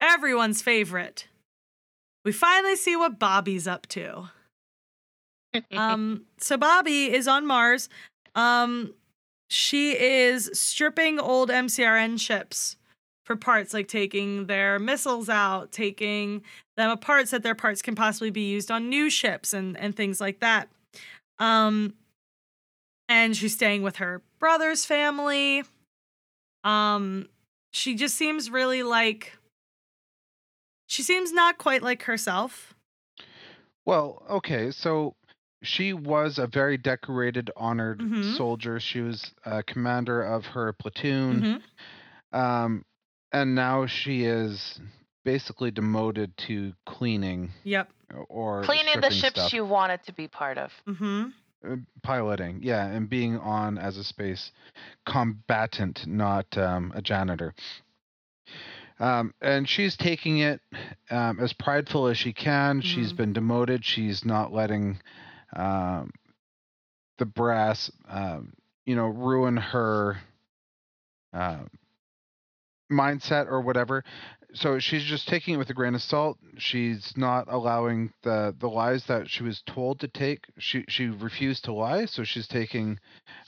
everyone's favorite. We finally see what Bobbie's up to. Um so Bobby is on Mars. Um she is stripping old MCRN ships for parts like taking their missiles out, taking them apart so that their parts can possibly be used on new ships and and things like that. Um and she's staying with her brother's family. Um she just seems really like she seems not quite like herself. Well, okay, so she was a very decorated, honored Mhm. soldier. She was a commander of her platoon. Mhm. Um, and now she is basically demoted to cleaning Yep. or Cleaning the ships stuff. she wanted to be part of. Mm-hmm. Uh, piloting, yeah, and being on as a space combatant, not um, a janitor. Um, and she's taking it um, as prideful as she can. She's Mhm. been demoted. She's not letting um, the brass, um, you know, ruin her uh, mindset or whatever. So she's just taking it with a grain of salt. She's not allowing the the lies that she was told to take. She she refused to lie, so she's taking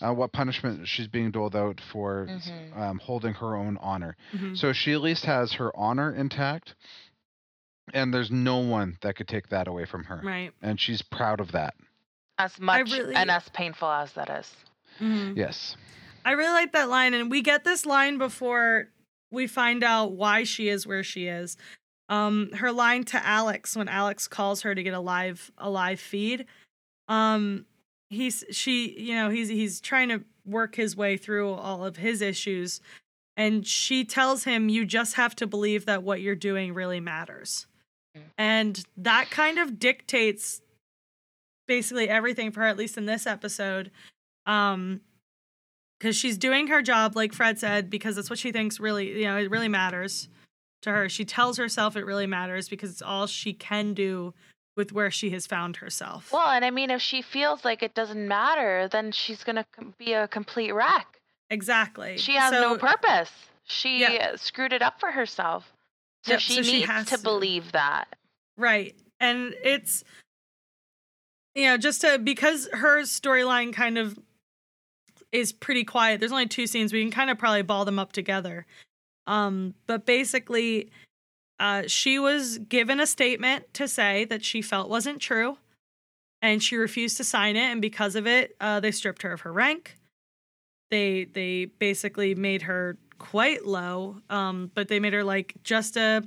uh, what punishment she's being doled out for s- Mhm. um, holding her own honor. Mm-hmm. So she at least has her honor intact, and there's no one that could take that away from her. Right. And she's proud of that. As much really- and as painful as that is. Mm-hmm. Yes. I really like that line, and we get this line before we find out why she is where she is. Um, her line to Alex when Alex calls her to get a live a live feed. Um, he's she, you know, he's he's trying to work his way through all of his issues, and she tells him, "You just have to believe that what you're doing really matters," and that kind of dictates basically everything for her, at least in this episode. Um, because she's doing her job like fred said because that's what she thinks really you know it really matters to her she tells herself it really matters because it's all she can do with where she has found herself Well, and I mean, if she feels like it doesn't matter, then she's gonna be a complete wreck. exactly She has no purpose. She Yeah. screwed it up for herself. So Yep, she so she needs has to to. believe that. right and it's you know just to because her storyline kind of is pretty quiet. There's only two scenes. We can kind of probably ball them up together. Um but basically uh she was given a statement to say that she felt wasn't true and she refused to sign it and because of it uh they stripped her of her rank. They they basically made her quite low um but they made her like just a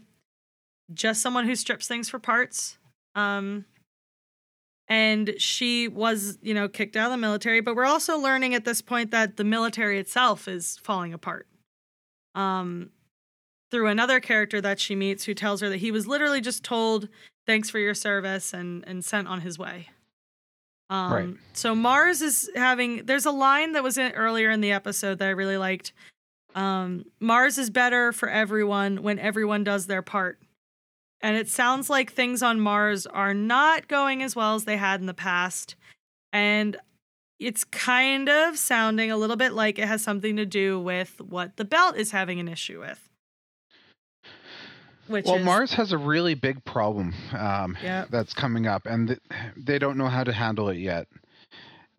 just someone who strips things for parts. Um, and she was, you know, kicked out of the military. But we're also learning at this point that the military itself is falling apart. Um, through another character that she meets who tells her that he was literally just told, "Thanks for your service," and and sent on his way. Um, Right. So Mars is having. There's a line that was in earlier in the episode that I really liked. Um, Mars is better for everyone when everyone does their part. And it sounds like things on Mars are not going as well as they had in the past. And it's kind of sounding a little bit like it has something to do with what the belt is having an issue with. Which well, is, Mars has a really big problem um, Yep. that's coming up, and th- they don't know how to handle it yet.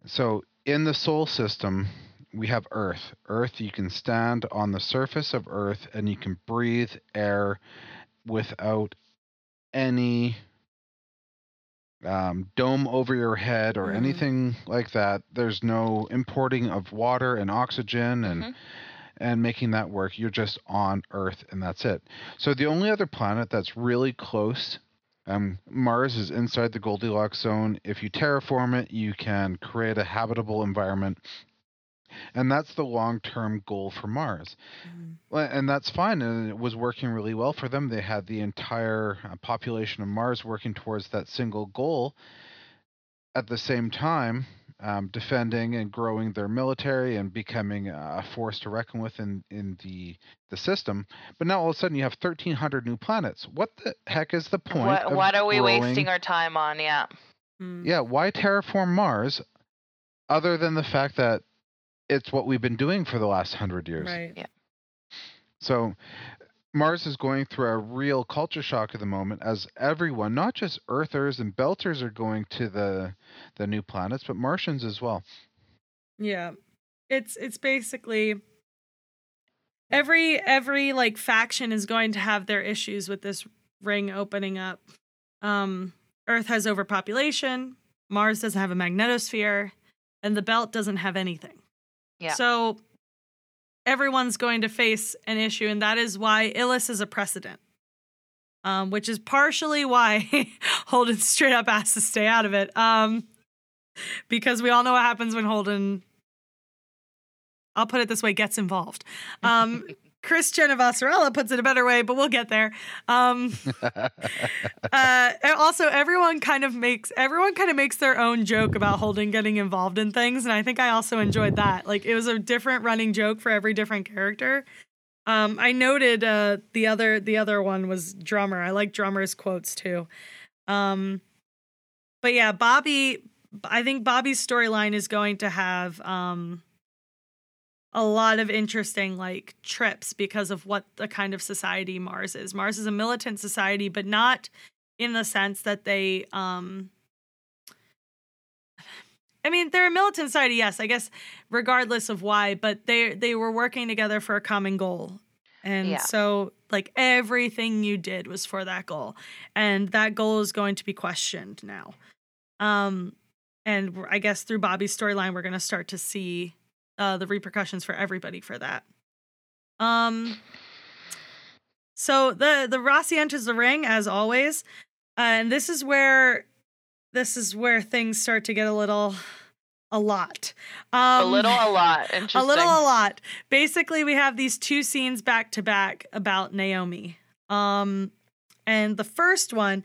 So, in the solar system, we have Earth. Earth, you can stand on the surface of Earth and you can breathe air without any um, dome over your head or Mhm. anything like that. There's no importing of water and oxygen and Mhm. and making that work. You're just on Earth and that's it. So the only other planet that's really close, um, Mars is inside the Goldilocks zone. If you terraform it, you can create a habitable environment. And that's the long term goal for Mars. Mhm. And that's fine. And it was working really well for them. They had the entire uh, population of Mars working towards that single goal. At the same time, um, defending and growing their military and becoming a force to reckon with in, in the the system. But now all of a sudden you have 1,300 new planets. What the heck is the point? What, of what are we growing- wasting our time on? Yeah. Mm. Yeah, why terraform Mars, other than the fact that it's what we've been doing for the last hundred years? Right. Yeah. So Mars is going through a real culture shock at the moment as everyone, not just Earthers and Belters are going to the the new planets, but Martians as well. Yeah. It's it's basically every every like faction is going to have their issues with this ring opening up. Um Earth has overpopulation, Mars doesn't have a magnetosphere, and the belt doesn't have anything. Yeah. So everyone's going to face an issue and that is why Ilus is a precedent. um, which is partially why Holden straight up has to stay out of it. Um, because we all know what happens when Holden, I'll put it this way, gets involved. Um, Chrisjen Avasarala puts it a better way, but we'll get there. Um, uh, also, everyone kind of makes everyone kind of makes their own joke about Holden getting involved in things, and I think I also enjoyed that. Like it was a different running joke for every different character. Um, I noted uh, the other the other one was drummer. I like drummer's quotes too. Um, but yeah, Bobbie. I think Bobbie's storyline is going to have um, a lot of interesting like trips because of what the kind of society Mars is. Mars is a militant society, but not in the sense that they um I mean, they're a militant society, yes, I guess regardless of why, but they they were working together for a common goal. And Yeah. so like everything you did was for that goal. And that goal is going to be questioned now. Um and I guess through Bobbie's storyline we're going to start to see uh, the repercussions for everybody for that. Um. So the the Roci enters the ring as always, uh, and this is where this is where things start to get a little a lot. Um, a little, a lot. Interesting. a little a lot. Basically, we have these two scenes back to back about Naomi. Um, and the first one,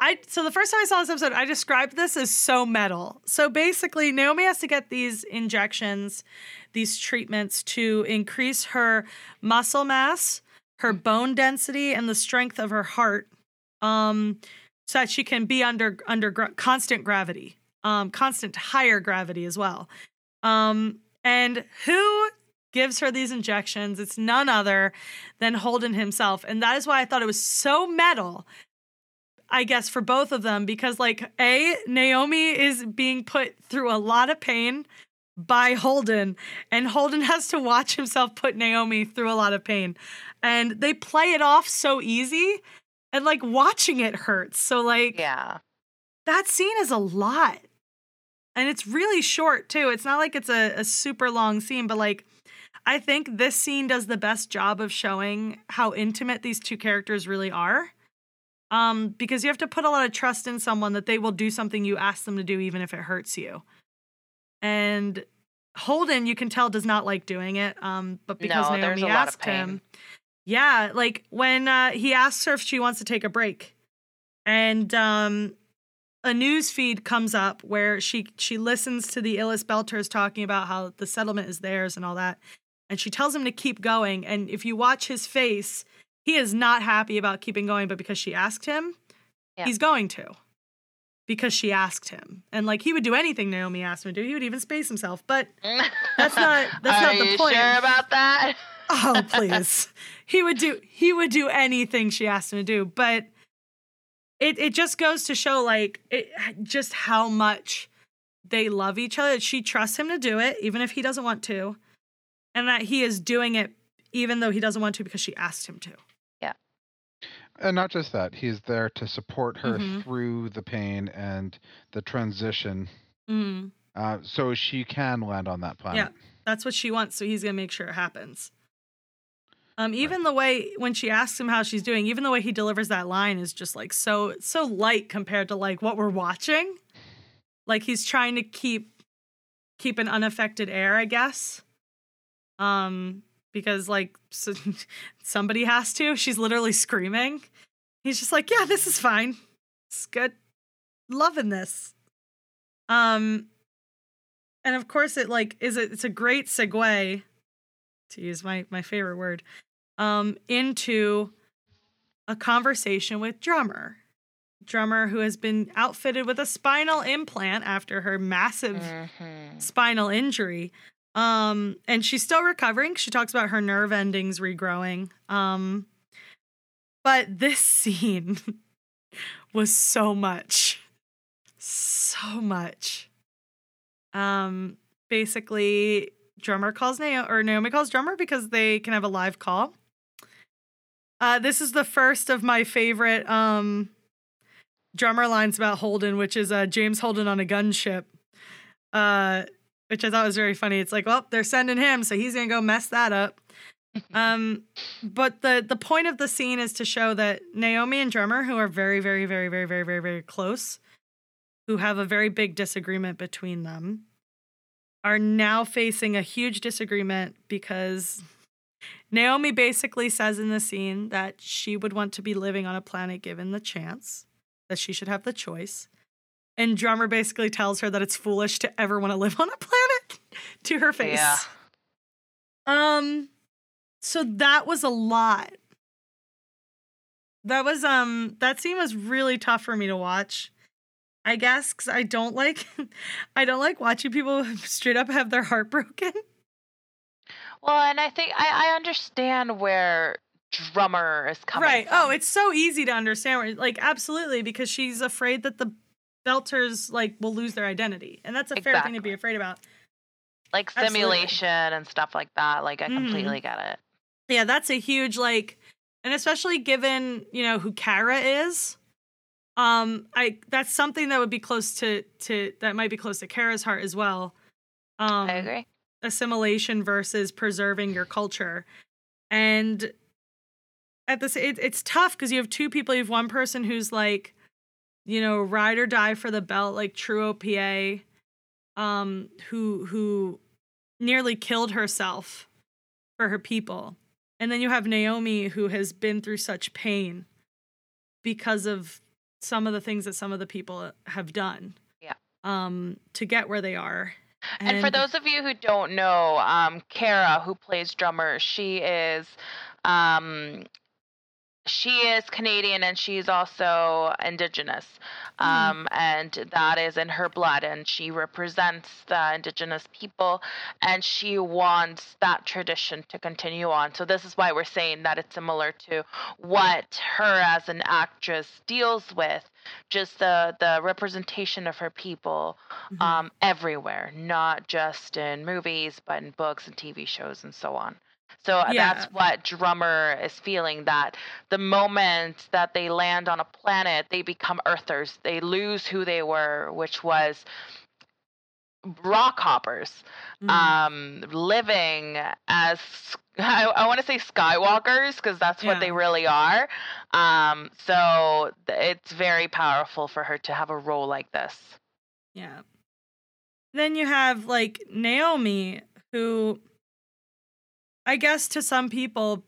I- so the first time I saw this episode, I described this as so metal. So basically, Naomi has to get these injections, these treatments to increase her muscle mass, her bone density, and the strength of her heart, um, so that she can be under under gra- constant gravity, um, constant higher gravity as well. Um, and who gives her these injections? It's none other than Holden himself. And that is why I thought it was so metal, I guess, for both of them, because, like, A, Naomi is being put through a lot of pain by Holden, and Holden has to watch himself put Naomi through a lot of pain. And they play it off so easy, and like watching it hurts. So, like, Yeah. that scene is a lot. And it's really short too. It's not like it's a, a super long scene, but like I think this scene does the best job of showing how intimate these two characters really are. Um, because you have to put a lot of trust in someone that they will do something you ask them to do, even if it hurts you. And Holden, you can tell, does not like doing it. Um, but because No, Naomi asked him, yeah, like when uh, he asks her if she wants to take a break, and um, a news feed comes up where she she listens to the Ilus Belters talking about how the settlement is theirs and all that, and she tells him to keep going. And if you watch his face, he is not happy about keeping going, but because she asked him, Yeah. he's going to. Because she asked him, and like he would do anything Naomi asked him to do, he would even space himself. But That's not- that's Are not the you point. sure about that? oh please he would do he would do anything she asked him to do but it it just goes to show like it just how much they love each other she trusts him to do it even if he doesn't want to and that he is doing it even though he doesn't want to because she asked him to And not just that, he's there to support her Mhm. through the pain and the transition, mm, uh, so she can land on that planet. Yeah, that's what she wants so he's gonna make sure it happens. Um even the way when she asks him how she's doing even the way he delivers that line is just like so so light compared to like what we're watching. Like he's trying to keep keep an unaffected air i guess. Um because like so, somebody has to. She's literally screaming. He's just like yeah this is fine. It's good. Loving this. Um and of course it like is it it's a great segue to use my my favorite word um into a conversation with drummer. Drummer who has been outfitted with a spinal implant after her massive Mhm. spinal injury um and she's still recovering. She talks about her nerve endings regrowing. Um but this scene was so much so much. Um basically drummer calls naomi or naomi calls drummer because they can have a live call. Uh this is the first of my favorite um drummer lines about holden which is uh james holden on a gunship. Uh which I thought was very funny. It's like, well, they're sending him, so he's gonna go mess that up. um, but the the point of the scene is to show that Naomi and Drummer, who are very, very, very, very, very, very, very close, who have a very big disagreement between them, are now facing a huge disagreement because Naomi basically says in the scene that she would want to be living on a planet given the chance, that she should have the choice. And Drummer basically tells her that it's foolish to ever want to live on a planet to her face. Yeah. Um so that was a lot. That was um that scene was really tough for me to watch. I guess cuz I don't like I don't like watching people straight up have their heart broken. Well, and I think I, I understand where drummer is coming from. right. from. Oh, it's so easy to understand like absolutely because she's afraid that the Belters like will lose their identity. And that's a fair thing to be afraid about. like absolutely. simulation and stuff like that. Like I Mhm. completely get it. Yeah, that's a huge like and especially given, you know, who Cara is. Um I that's something that would be close to to that might be close to Cara's heart as well. Um I agree. assimilation versus preserving your culture. And at this it, it's tough because you have two people, you have one person who's like, you know, ride or die for the belt, like true OPA, um, who who nearly killed herself for her people. And then you have Naomi who has been through such pain because of some of the things that some of the people have done. Yeah. Um, to get where they are. And, for those of you who don't know, um, Cara, who plays drummer, she is um, she is Canadian and she's also Indigenous, Mm. um, and that is in her blood. And she represents the Indigenous people, and she wants that tradition to continue on. So this is why we're saying that it's similar to what her as an actress deals with, just the the representation of her people Mhm. um, everywhere, not just in movies, but in books and TV shows and so on. So uh, Yeah. that's what Drummer is feeling that the moment that they land on a planet, they become Earthers. They lose who they were, which was rock hoppers, Mhm. um, living as I, I want to say Skywalkers because that's what they really are. Um, so it's very powerful for her to have a role like this. Yeah. Then you have like Naomi, who I guess to some people,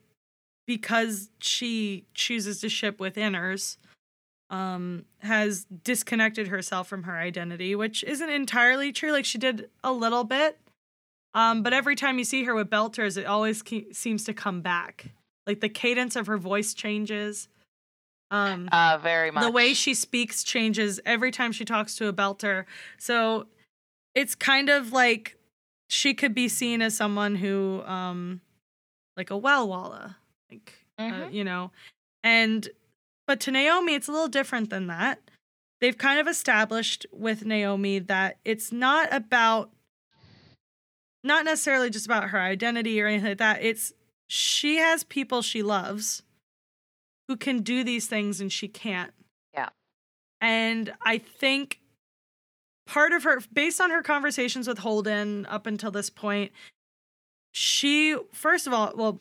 because she chooses to ship with inners, um, has disconnected herself from her identity, which isn't entirely true. Like she did a little bit. Um, but every time you see her with belters, it always ke- seems to come back. Like the cadence of her voice changes. Um, Uh, very much. the way she speaks changes every time she talks to a belter. So it's kind of like she could be seen as someone who, um, like a welwala, like uh, Mhm. you know, and but to Naomi, it's a little different than that. They've kind of established with Naomi that it's not about, not necessarily just about her identity or anything like that. It's she has people she loves who can do these things and she can't. Yeah. And I think part of her, based on her conversations with Holden up until this point, she, first of all, well,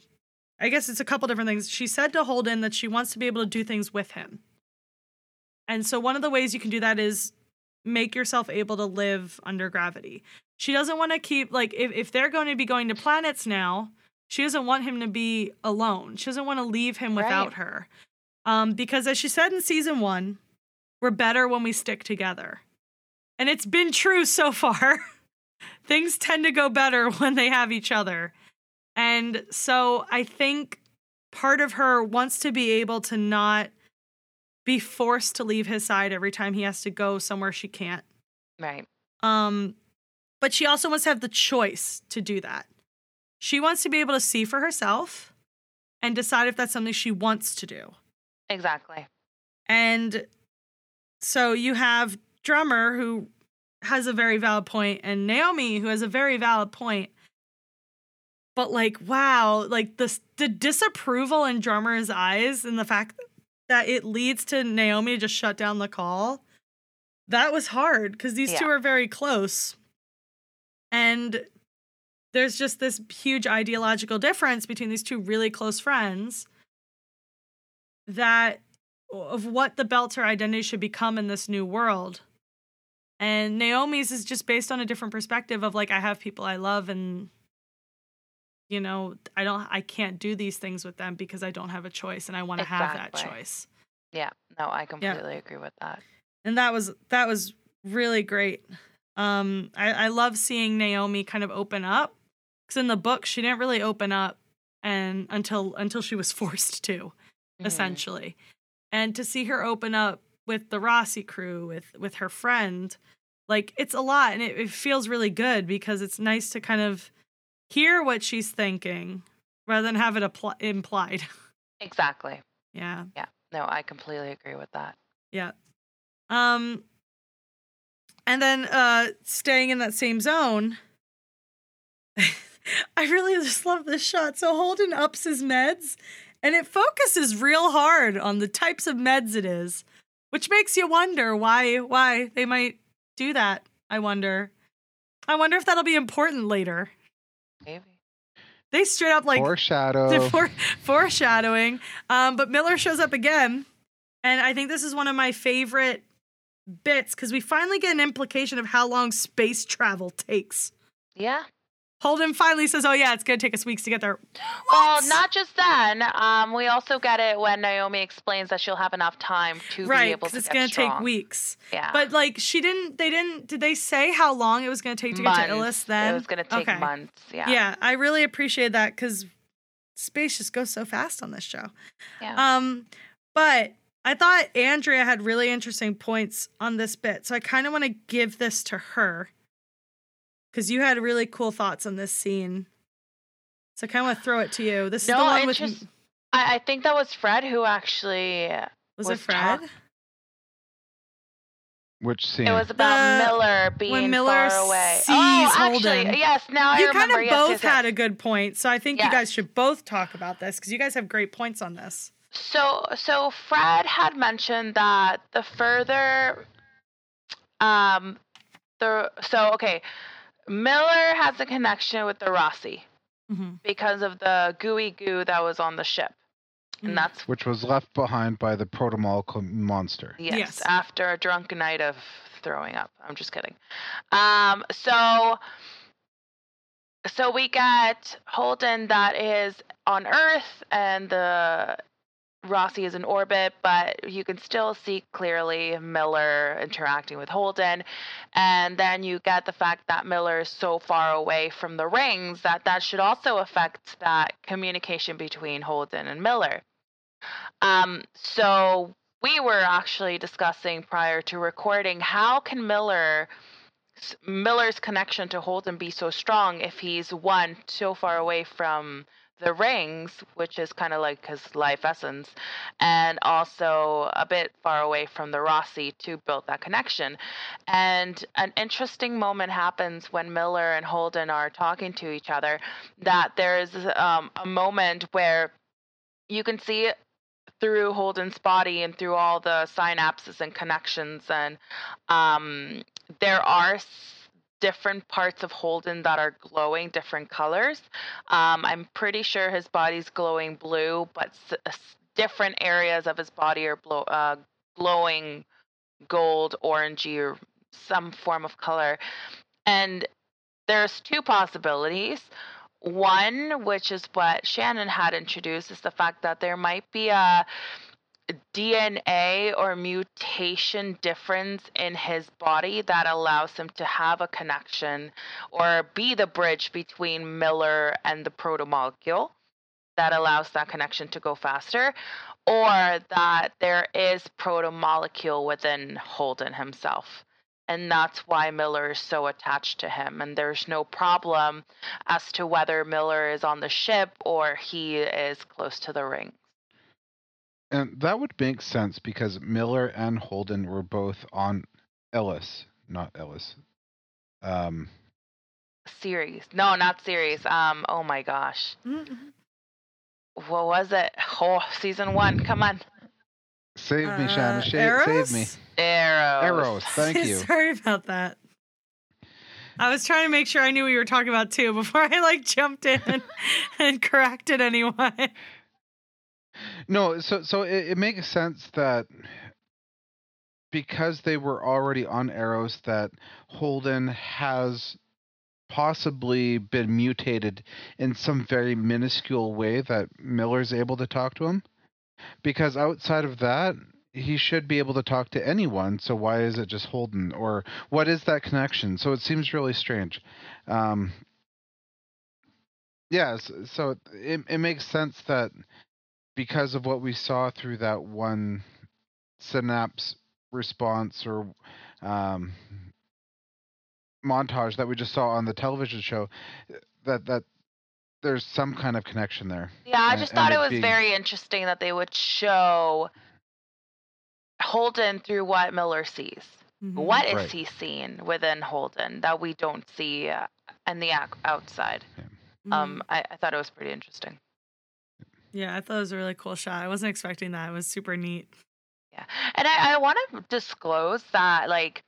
I guess it's a couple different things. She said to Holden that she wants to be able to do things with him. And so one of the ways you can do that is make yourself able to live under gravity. She doesn't want to keep, like, if, if they're going to be going to planets now, she doesn't want him to be alone. She doesn't want to leave him without Right. her. Um, because as she said in season one, we're better when we stick together. And it's been true so far. Things tend to go better when they have each other. And so I think part of her wants to be able to not be forced to leave his side every time he has to go somewhere she can't. Right. Um, but she also wants to have the choice to do that. She wants to be able to see for herself and decide if that's something she wants to do. Exactly. And so you have Drummer who has a very valid point and Naomi who has a very valid point. But like wow, like the the disapproval in Drummer's eyes and the fact that it leads to Naomi to just shut down the call. That was hard cuz these two are very close. And there's just this huge ideological difference between these two really close friends that of what the Belter identity should become in this new world. And Naomi's is just based on a different perspective of like I have people I love and you know, I don't I can't do these things with them because I don't have a choice and I want to have that choice. Yeah, no, I completely agree with that. And that was that was really great. Um I, I love seeing Naomi kind of open up. Cause in the book she didn't really open up and until until she was forced to. Mhm. essentially. And to see her open up with the Roci crew, with with her friend, like it's a lot, and it, it feels really good because it's nice to kind of hear what she's thinking rather than have it appl- implied. Exactly. Yeah. Yeah, No, I completely agree with that. yeah. Um, and then uh, staying in that same zone. I really just love this shot. So Holden ups his meds and it focuses real hard on the types of meds it is, which makes you wonder why why they might do that. I wonder. I wonder if that'll be important later. Maybe. They straight up like Foreshadow. the foreshadowing. Um, but Miller shows up again, and I think this is one of my favorite bits because we finally get an implication of how long space travel takes. Yeah. Holden finally says, "Oh yeah, it's gonna take us weeks to get there." Well, not just then. Um, we also get it when Naomi explains that she'll have enough time to be right able because to it's gonna strong. take weeks. Yeah. But like, she didn't. They didn't. Did they say how long it was gonna take to get to Months. Ilus? Then it was going to take Okay. months. Yeah. Yeah, I really appreciate that because space just goes so fast on this show. Yeah. Um, but I thought Andrea had really interesting points on this bit, so I kind of want to give this to her because you had really cool thoughts on this scene. So I kind of want to throw it to you. This is No, the one with just- I, I think that was Fred who actually. was it was Fred? talk- Which scene? It was about The- Miller being Miller far away. sees oh, actually, Holden. yes. Now I you remember. kind of yes, both yes, yes. had a good point, so I think you guys should both talk about this because you guys have great points on this. So, so Fred had mentioned that the further, um, the so okay, Miller has a connection with the Roci Mm-hmm. because of the gooey goo that was on the ship, Mm. and that's Which was left behind by the protomolecule monster. yes, Yes. after a drunken night of throwing up. I'm just kidding. Um, so. So we get Holden that is on Earth and the Roci is in orbit, but you can still see clearly Miller interacting with Holden. And then you get the fact that Miller is so far away from the rings that that should also affect that communication between Holden and Miller. Um, so we were actually discussing prior to recording how can Miller Miller's connection to Holden be so strong if he's one so far away from the rings, which is kind of like his life essence, and also a bit far away from the Roci to build that connection. And an interesting moment happens when Miller and Holden are talking to each other. That there's um, a moment where you can see through Holden's body and through all the synapses and connections, and um, there are different parts of Holden that are glowing different colors. Um, I'm pretty sure his body's glowing blue, but s- s- different areas of his body are blow, uh, glowing gold, orangey, or some form of color. And there's two possibilities. One, which is what Shannon had introduced, is the fact that there might be a DNA or mutation difference in his body that allows him to have a connection or be the bridge between Miller and the protomolecule that allows that connection to go faster, or that there is protomolecule within Holden himself. And that's why Miller is so attached to him. And there's no problem as to whether Miller is on the ship or he is close to the ring. And that would make sense because Miller and Holden were both on Ilus, not Ilus. Um, Ceres. No, not Ceres. Um, oh my gosh. Mhm. What was it? Oh, season one. Come on. save me, Shannon. Uh, Sha- Eros? save me. Eros. Eros. Thank you. Sorry about that. I was trying to make sure I knew what you were talking about too before I like jumped in and, and corrected anyone. No, so so it, it makes sense that because they were already on Eros, that Holden has possibly been mutated in some very minuscule way that Miller's able to talk to him. Because outside of that, he should be able to talk to anyone. So why is it just Holden? Or what is that connection? So it seems really strange. Um, yes, so it it makes sense that because of what we saw through that one synapse response or um, montage that we just saw on the television show that that there's some kind of connection there. Yeah, I just and thought it it was being- very interesting that they would show Holden through what Miller sees. Mhm. What is Right. he seeing within Holden that we don't see uh, in the ac- outside? Mhm. Um, I, I thought it was pretty interesting. Yeah, I thought it was a really cool shot. I wasn't expecting that. It was super neat. Yeah, and I, I want to disclose that like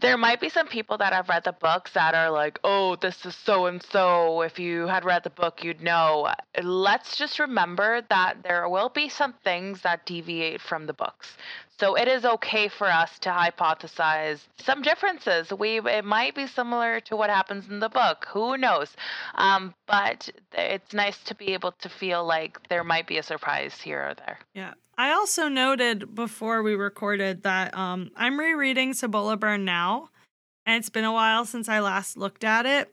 there might be some people that have read the books that are like, oh, this is so and so. If you had read the book, you'd know. Let's just remember that there will be some things that deviate from the books. So it is okay for us to hypothesize some differences. We it might be similar to what happens in the book. Who knows? Um, but it's nice to be able to feel like there might be a surprise here or there. Yeah. I also noted before we recorded that um, I'm rereading Cibola Burn now, and it's been a while since I last looked at it.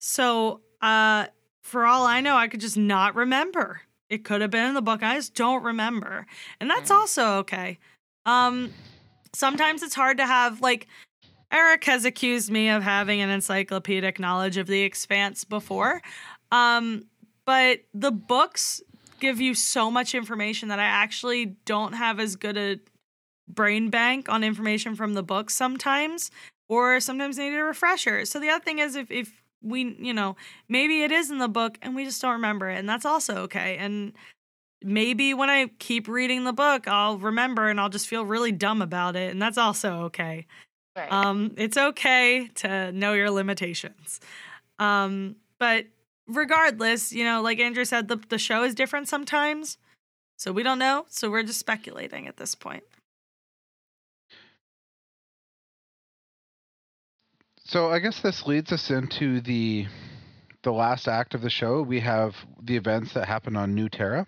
So, uh, for all I know, I could just not remember. It could have been in the book. I just don't remember, and that's Mm. also okay. Um, sometimes it's hard to have like Eric has accused me of having an encyclopedic knowledge of the Expanse before, um, but the books give you so much information that I actually don't have as good a brain bank on information from the book sometimes, or sometimes need a refresher. So the other thing is if if we you know maybe it is in the book and we just don't remember it, and that's also okay. And maybe when I keep reading the book, I'll remember and I'll just feel really dumb about it, and that's also okay. Right. Um, it's okay to know your limitations. Um, but regardless, you know, like Andrew said, the the show is different sometimes. So we don't know. So we're just speculating at this point. So I guess this leads us into the the last act of the show. We have the events that happen on New Terra.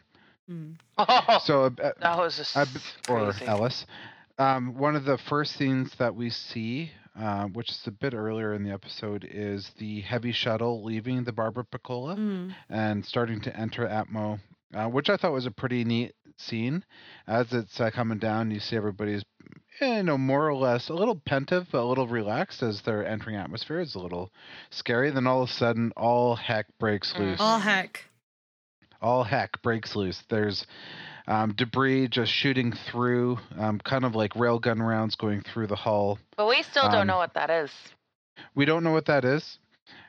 Oh, So uh, that was just uh, or crazy. Ilus. Um, one of the first scenes that we see, uh, which is a bit earlier in the episode, is the heavy shuttle leaving the Barbapiccola Mm. and starting to enter Atmo, uh, which I thought was a pretty neat scene. As it's uh, coming down, you see everybody's, you know, more or less a little pensive, but a little relaxed as they're entering atmosphere. It's a little scary. Then all of a sudden, all heck breaks Mm. loose. All heck. All heck breaks loose. There's um, debris just shooting through, um, kind of like railgun rounds going through the hull. But we still don't Um, know what that is. We don't know what that is,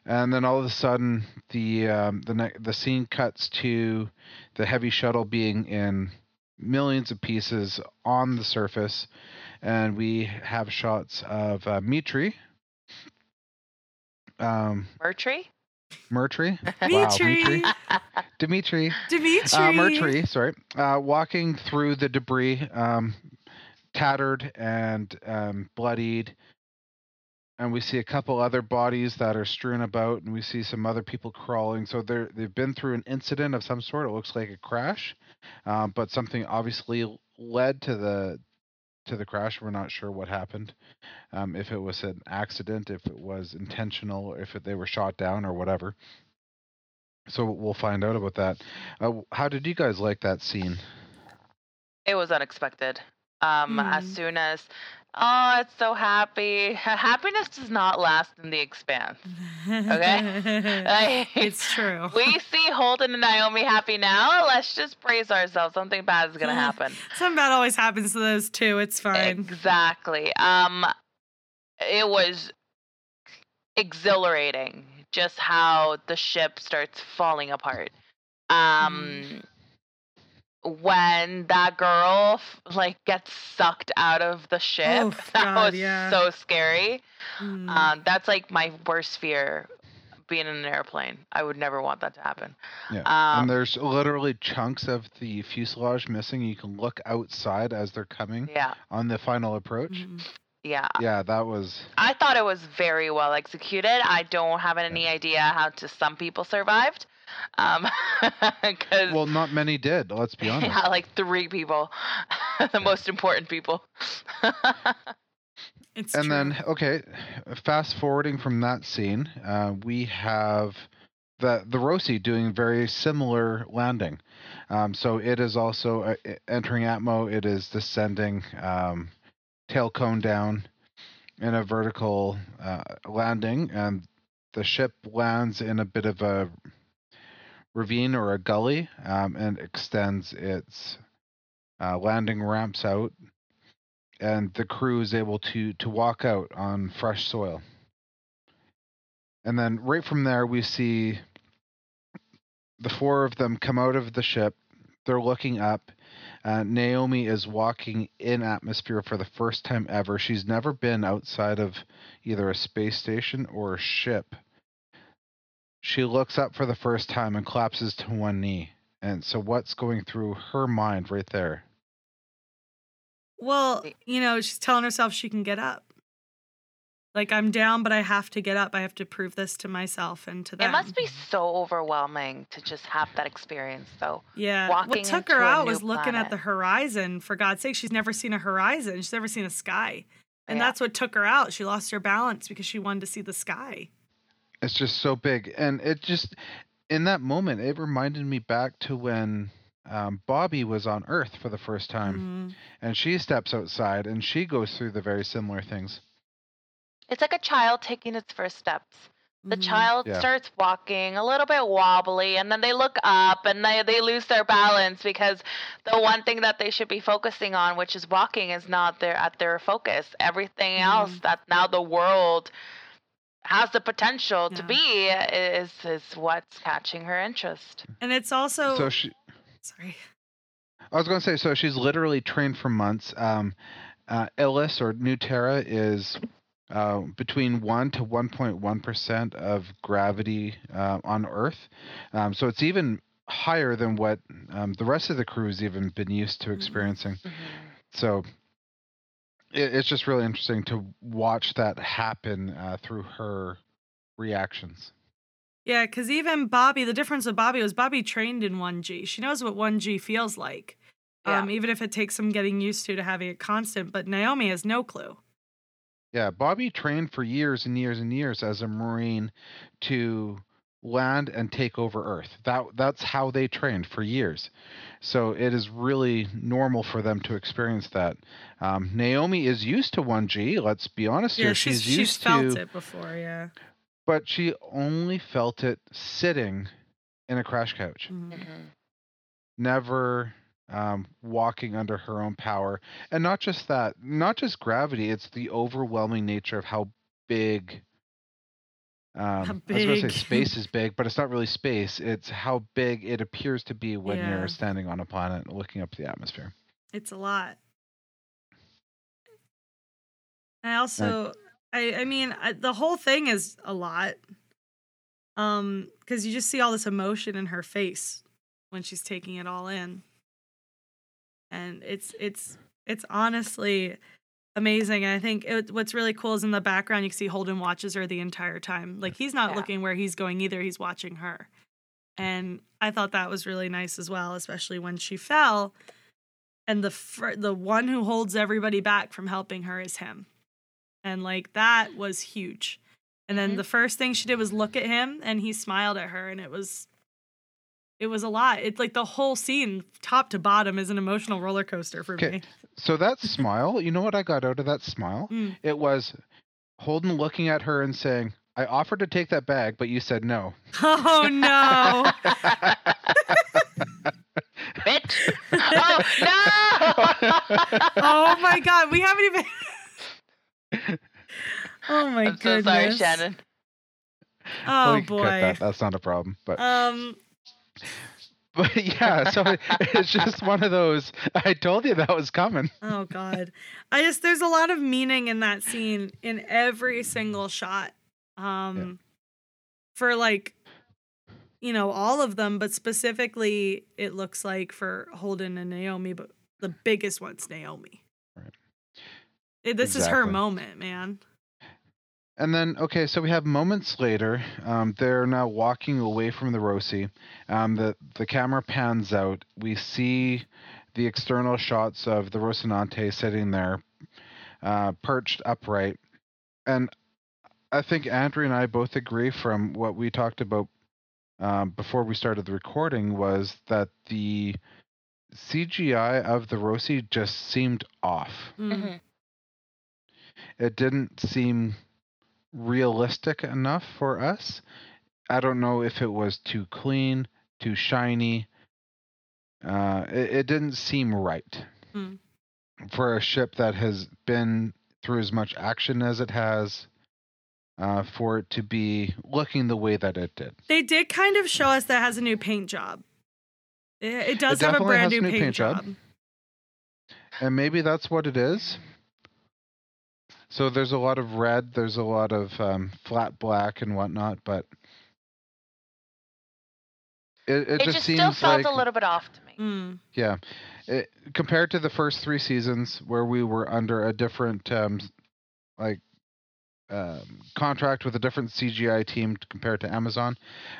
and then all of a sudden, the um, the ne- the scene cuts to the heavy shuttle being in millions of pieces on the surface, and we have shots of uh, Mitri. Um, Murtry? Murtry, Dimitri. Dimitri, Dimitri. uh, Murtry, sorry, uh, walking through the debris, um, tattered and um, bloodied. And we see a couple other bodies that are strewn about, and we see some other people crawling. So they're they've been through an incident of some sort. It looks like a crash, uh, but something obviously led to the to the crash. We're not sure what happened. Um, if it was an accident, if it was intentional, if it, they were shot down or whatever. So we'll find out about that. Uh, how did you guys like that scene? It was unexpected. Um, as Mm. soon as, oh, it's so happy. Happiness does not last in the expanse. Okay. Like, it's true. we see Holden and Naomi happy now. Let's just praise ourselves. Something bad is gonna happen. Something bad always happens to those two. It's fine. Exactly. Um, it was exhilarating just how the ship starts falling apart. Um, when that girl like gets sucked out of the ship. Oh, that God, was yeah. so scary. Mm. Um, that's like my worst fear being in an airplane. I would never want that to happen. Yeah. Um, and there's literally chunks of the fuselage missing. You can look outside as they're coming Yeah. on the final approach. Mhm. Yeah. Yeah, that was. I thought it was very well executed. I don't have any idea how to some people survived. Um, because Well, not many did. Let's be honest. yeah, like three people, the most important people. It's and true. then okay fast forwarding from that scene uh, we have the the Roci doing very similar landing um, so it is also uh, entering atmo it is descending um, tail cone down in a vertical uh, landing and the ship lands in a bit of a ravine or a gully um, and extends its uh, landing ramps out and the crew is able to to walk out on fresh soil. And then right from there we see the four of them come out of the ship. They're looking up. Uh, Naomi is walking in atmosphere for the first time ever. She's never been outside of either a space station or a ship. She looks up for the first time and collapses to one knee. And so, what's going through her mind right there? Well, you know, she's telling herself she can get up. Like I'm down, but I have to get up. I have to prove this to myself and to them. It must be so overwhelming to just have that experience, though. Yeah. walking what took her out was looking at the horizon. For God's sake, she's never seen a horizon. She's never seen a sky. And Yeah. that's what took her out. She lost her balance because she wanted to see the sky. It's just so big and it just in that moment it reminded me back to when um, Bobbie was on earth for the first time Mhm. and she steps outside and she goes through the very similar things It's like a child taking its first steps. The Mhm. child Yeah. starts walking a little bit wobbly and then they look up and they, they lose their balance because the one thing that they should be focusing on, which is walking, is not their at their focus. Everything else Mhm. that now the world has the potential to be is is what's catching her interest. And it's also so she sorry. i was going to say so she's literally trained for months um, uh, Ilus or New Terra is uh, between 1 to 1.1 percent of gravity uh, on earth um, so it's even higher than what um, the rest of the crew has even been used to Mhm. experiencing so it, it's just really interesting to watch that happen uh, through her reactions. Yeah, because even Bobbie, the difference with Bobbie was Bobbie trained in 1G. She knows what 1G feels like. Um, even if it takes some getting used to to having it constant, but Naomi has no clue. Yeah, Bobbie trained for years and years and years as a Marine to land and take over Earth. That that's how they trained for years. So it is really normal for them to experience that. Um, Naomi is used to 1G. Let's be honest Yeah, here. she's, She's, she's felt to, it before, yeah. but she only felt it sitting in a crash couch. Mhm. Mhm. never um, walking under her own power. And not just that, not just gravity, it's the overwhelming nature of how big. Um, I was going to say space is big, but it's not really space. It's how big it appears to be when Yeah. you're standing on a planet looking up at the atmosphere. It's a lot. I also, I, I mean, I, the whole thing is a lot. Um, because you just see all this emotion in her face when she's taking it all in, and it's it's it's honestly amazing. And I think it, what's really cool is in the background you can see Holden watches her the entire time. Like he's not Yeah. looking where he's going either; he's watching her. And I thought that was really nice as well, especially when she fell and the fir- the one who holds everybody back from helping her is him and like that was huge and then Mhm. the first thing she did was look at him and he smiled at her and it was it was a lot it's like the whole scene top to bottom is an emotional roller coaster for Okay. me So that smile, you know what I got out of that smile? Mm. It was Holden looking at her and saying, I offered to take that bag, but you said no. oh no Bitch! oh no! oh my god we haven't even oh my I'm so goodness sorry, Shannon. oh we can cut boy that. That's not a problem. But Um, but yeah, so it, it's just one of those. I told you that was coming. Oh God, I just there's a lot of meaning in that scene in every single shot. Um, for like, you know, all of them, but specifically, it looks like for Holden and Naomi, but the biggest one's Naomi. Right. It- this is her moment, man. And then, okay, so we have moments later. Um, they're now walking away from the Roci. Um, the the camera pans out. We see the external shots of the Rocinante sitting there, uh, perched upright. And I think Andrew and I both agree from what we talked about um, before we started the recording was that the CGI of the Roci just seemed off. Mm. Mhm. it didn't seem realistic enough for us. I don't know if it was too clean, too shiny. Uh, it, it didn't seem right Hmm. for a ship that has been through as much action as it has. Uh, for it to be looking the way that it did. They did kind of show us that it has a new paint job. It, it does have a brand new new paint, paint job. job. And maybe that's what it is. So there's a lot of red, there's a lot of um, flat black and whatnot, but it, it, It, just, just seems still felt like a little bit off to me. Mm. yeah, it, compared to the first three seasons where we were under a different um, like um, contract with a different CGI team compared to Amazon,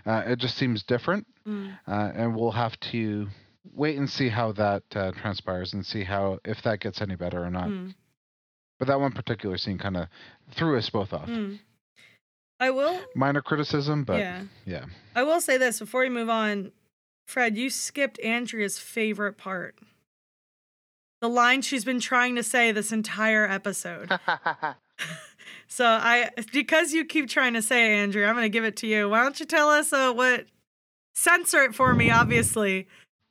uh, it just seems different, Mm. uh, and we'll have to wait and see how that uh, transpires and see how if that gets any better or not. Mm. But that one particular scene kind of threw us both off. Mm. I will Minor criticism, but yeah. yeah. I will say this before we move on. Fred, you skipped Andrea's favorite part. The line she's been trying to say this entire episode. so I because you keep trying to say it, Andrea, I'm gonna give it to you. Why don't you tell us uh, what censor it for me, obviously.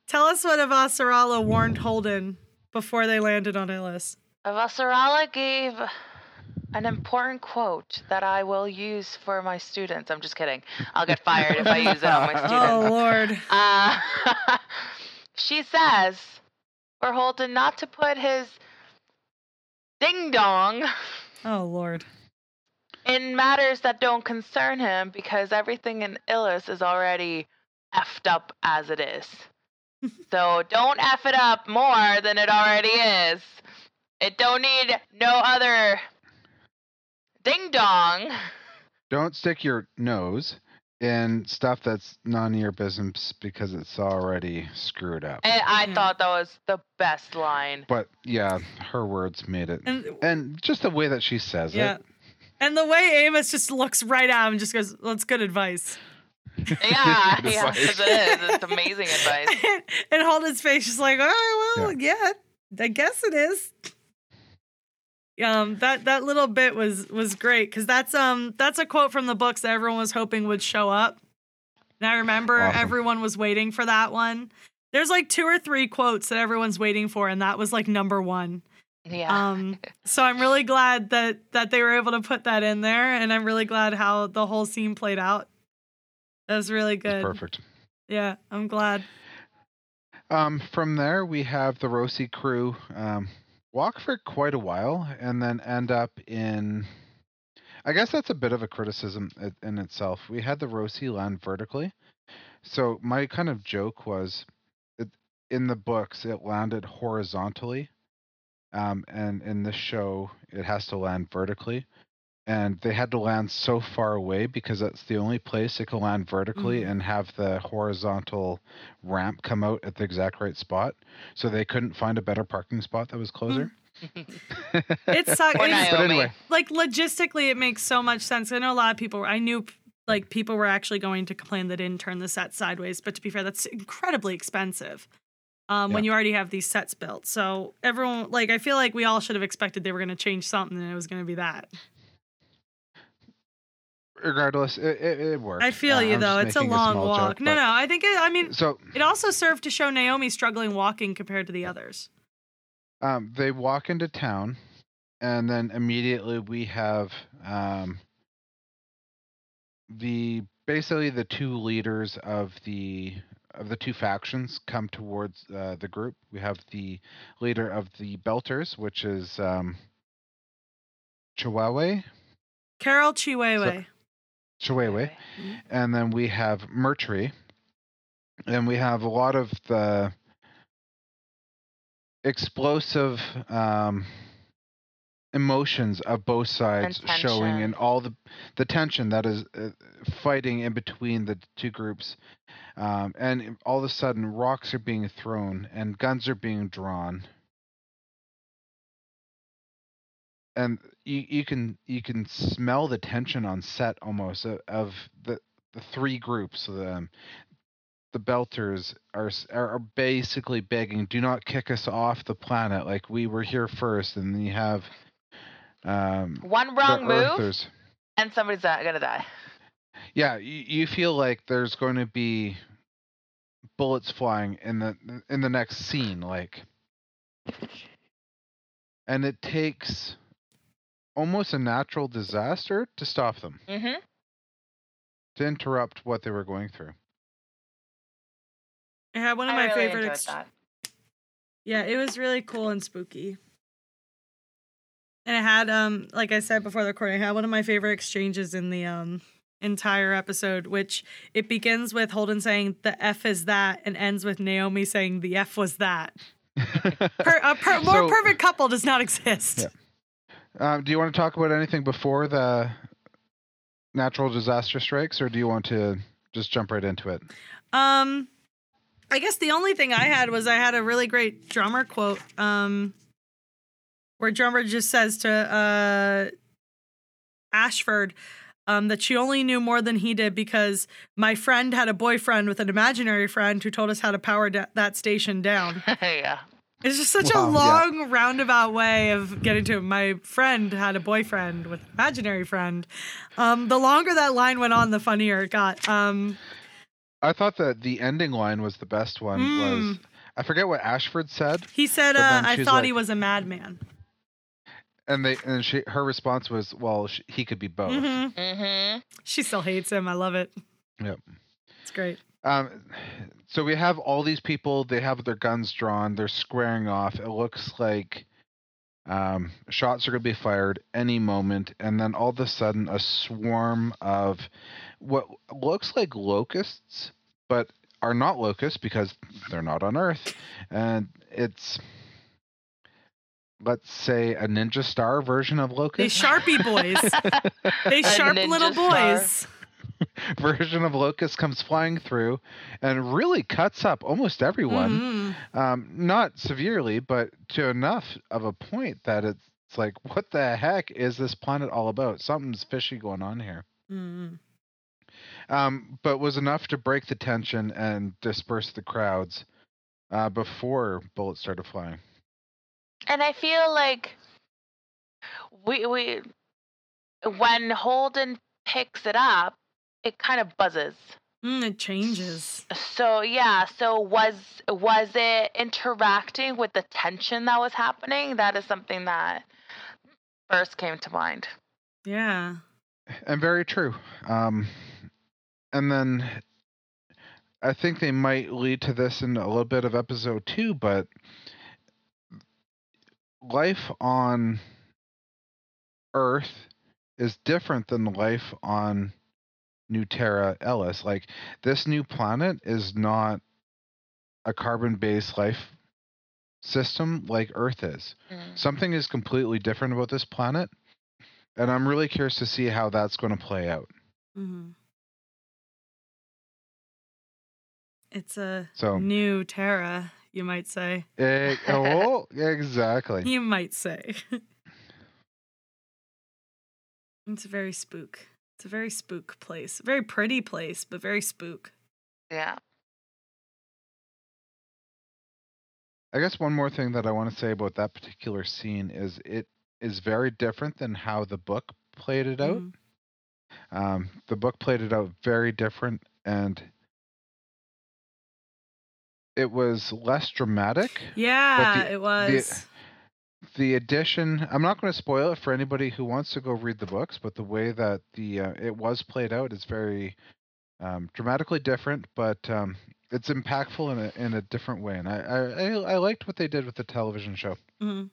Tell us what Avasarala warned Holden before they landed on Ilus. Avasarala gave an important quote that I will use for my students. I'm just kidding. I'll get fired if I use it on my students. Oh Lord. Uh, she says for Holden not to put his ding dong Oh Lord. in matters that don't concern him because everything in Ilus is already effed up as it is. so don't eff it up more than it already is. It don't need no other ding dong. Don't stick your nose in stuff that's none of your business because it's already screwed up. And I Yeah. thought that was the best line. But yeah, her words made it. And And just the way that she says yeah. it. And the way Amos just looks right at him and just goes, That's good advice. Yeah, Good yeah, advice. 'cause it is. It's amazing advice. and Holden's face is like, oh well, yeah. I guess it is. Um, that that little bit was was great because that's um that's a quote from the books that everyone was hoping would show up. And I remember Awesome. everyone was waiting for that one. There's like two or three quotes that everyone's waiting for, and that was like number one. Yeah. Um, so I'm really glad that that they were able to put that in there, and I'm really glad how the whole scene played out. That was really It's good. perfect. Yeah, I'm glad. Um, from there, we have the Roci crew um, walk for quite a while and then end up in. I guess that's a bit of a criticism in itself. We had the Roci land vertically. So my kind of joke was it, in the books, it landed horizontally. Um, and in this show, it has to land vertically. And they had to land so far away because that's the only place it could land vertically Mhm. and have the horizontal ramp come out at the exact right spot. So they couldn't find a better parking spot that was closer. It sucks. It's- But anyway, like logistically, it makes so much sense. I know a lot of people. I knew like people were actually going to complain they didn't turn the set sideways, but to be fair, that's incredibly expensive. Um, when you already have these sets built, so everyone like I feel like we all should have expected they were going to change something, and it was going to be that. Regardless, it, it, it worked. I feel Uh, you I'm though; it's a long small walk. joke, no, no, I think it, I mean So it also served to show Naomi struggling walking compared to the others. um, they walk into town, and then immediately we have um, the basically the two leaders of the of the two factions come towards uh, the group. We have the leader of the Belters, which is um, Chihuahua, Carol Chiwewe. Chihuahua, and then we have Mercury, and we have a lot of the explosive um, emotions of both sides showing and all the the tension that is uh, fighting in between the two groups. Um, and all of a sudden rocks are being thrown and guns are being drawn. And you, you can you can smell the tension on set almost of, of the the three groups the the belters are are basically begging do not kick us off the planet like we were here first and then you have um One wrong move, Earthers. and somebody's gonna die. Yeah, you, you feel like there's going to be bullets flying in the in the next scene, like, and it takes almost a natural disaster to stop them, Mm-hmm. to interrupt what they were going through. It had one of I my really favorite. ex- that. Yeah, it was really cool and spooky. And it had, um, like I said before the recording, it had one of my favorite exchanges in the um entire episode, which it begins with Holden saying the F is that and ends with Naomi saying the F was that. Per- a per- more So- perfect couple does not exist. Yeah. Um, do you want to talk about anything before the natural disaster strikes, or do you want to just jump right into it? Um, I guess the only thing I had was I had a really great drummer quote. Um, where drummer just says to uh, Ashford, um, that she only knew more than he did because my friend had a boyfriend with an imaginary friend who told us how to power da- that station down. yeah. It's just such Wow, a yeah. long roundabout way of getting to it. My friend had a boyfriend with an imaginary friend. Um, the longer that line went on, the funnier it got. Um, I thought that the ending line was the best one. Was Mm. I forget what Ashford said, he said, uh, "I she's thought he was a madman." and they and she her response was, "Well, sh- he could be both." hmm Mm-hmm. She still hates him. I love it. Yep. It's great. Um, so we have all these people. They have their guns drawn. They're squaring off. It looks like um, shots are going to be fired any moment, and then all of a sudden, a swarm of what looks like locusts, but are not locusts because they're not on Earth, and it's let's say a ninja star version of locusts. They locust. sharpie boys. They sharp ninja little star. version of locust comes flying through and really cuts up almost everyone. Mhm. um, not severely, but to enough of a point that it's like, what the heck is this planet all about? Something's fishy going on here. Mhm. Um, but was enough to break the tension and disperse the crowds uh, before bullets started flying. And I feel like we we when Holden picks it up, it kind of buzzes. Mm, it changes. So yeah, so was was it interacting with the tension that was happening? That is something that first came to mind. Yeah. And very true. Um, and then I think they might lead to this in a little bit of episode two, but life on Earth is different than life on New Terra Ilus. Like this new planet is not a carbon based life system like Earth is. Something is completely different about this planet. And I'm really curious to see how that's going to play out. hmm It's a So, new Terra, you might say. eh, oh, exactly. You might say. it's very spook. It's a very spook place. Very pretty place, but very spook. Yeah. I guess one more thing that I want to say about that particular scene is it is very different than how the book played it out. Mhm. Um, the book played it out very different, and it was less dramatic. Yeah, the- it was. The addition, I'm not going to spoil it for anybody who wants to go read the books, but the way that the uh, it was played out is very um, dramatically different, but um, it's impactful in a in a different way. And I I, I, liked what they did with the television show. hmm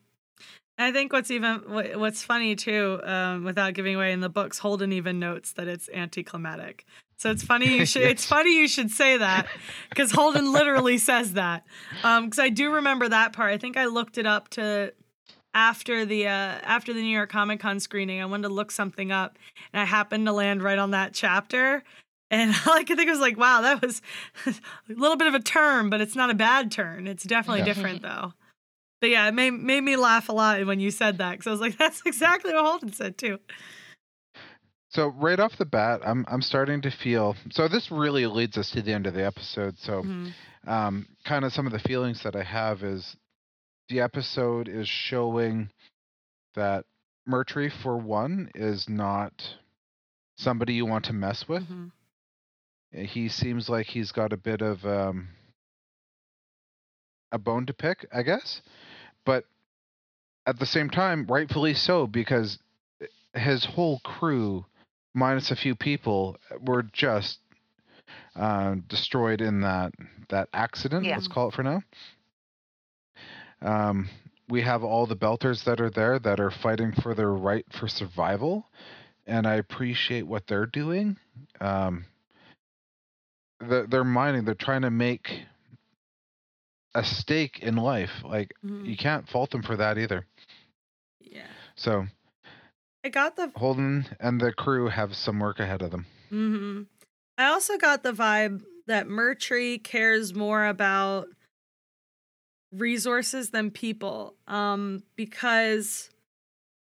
I think what's even what's funny too, um, without giving away in the books, Holden even notes that it's anticlimactic. So it's funny you should it's funny you should say that because Holden literally says that. Because I do remember that part. I think I looked it up to after the uh, after the New York Comic Con screening. I wanted to look something up, and I happened to land right on that chapter. And all I could think was like, wow, that was a little bit of a turn, but it's not a bad turn. It's definitely Yeah. different though. But yeah, it made made me laugh a lot when you said that because I was like, that's exactly what Holden said too. So right off the bat, I'm I'm starting to feel. So this really leads us to the end of the episode. So Mhm. um, kind of some of the feelings that I have is the episode is showing that Murtry, for one, is not somebody you want to mess with. Mhm. He seems like he's got a bit of um, a bone to pick, I guess. But at the same time, rightfully so, because his whole crew, minus a few people, were just uh, destroyed in that that accident. Yeah. Let's call it for now. Um, we have all the Belters that are there that are fighting for their right for survival, and I appreciate what they're doing. Um, they're, they're mining. They're trying to make a stake in life. Like Mhm. you can't fault them for that either. Yeah, So I got the Holden and the crew have some work ahead of them. hmm I also got the vibe that Murtry cares more about resources than people. Um, because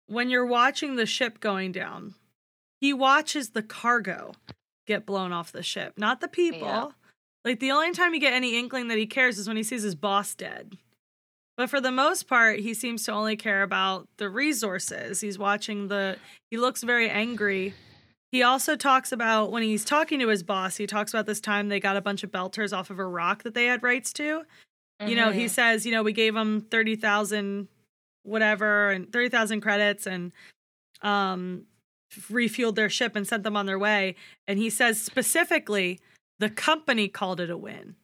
when you're watching the ship going down, he watches the cargo get blown off the ship, not the people. Yeah. Like the only time you get any inkling that he cares is when he sees his boss dead. But for the most part, he seems to only care about the resources. He's watching the he looks very angry he also talks about when he's talking to his boss, he talks about this time they got a bunch of belters off of a rock that they had rights to. You know, he Mhm. says, you know, we gave them 30,000 whatever and 30,000 credits and um refueled their ship and sent them on their way and he says specifically the company called it a win.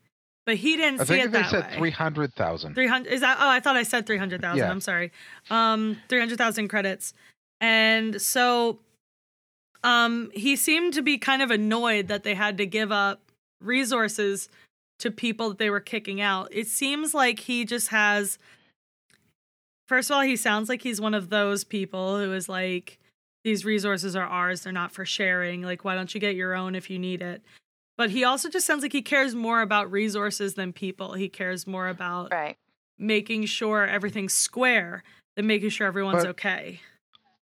But he didn't I see think it they that said way. three hundred thousand. 300 is that oh i thought i said 300000 Yeah. i'm sorry um 300000 credits and so um he seemed to be kind of annoyed that they had to give up resources to people that they were kicking out it seems like he just has first of all he sounds like he's one of those people who is like these resources are ours they're not for sharing like why don't you get your own if you need it but he also just sounds like he cares more about resources than people he cares more about Right. making sure everything's square than making sure everyone's But- okay.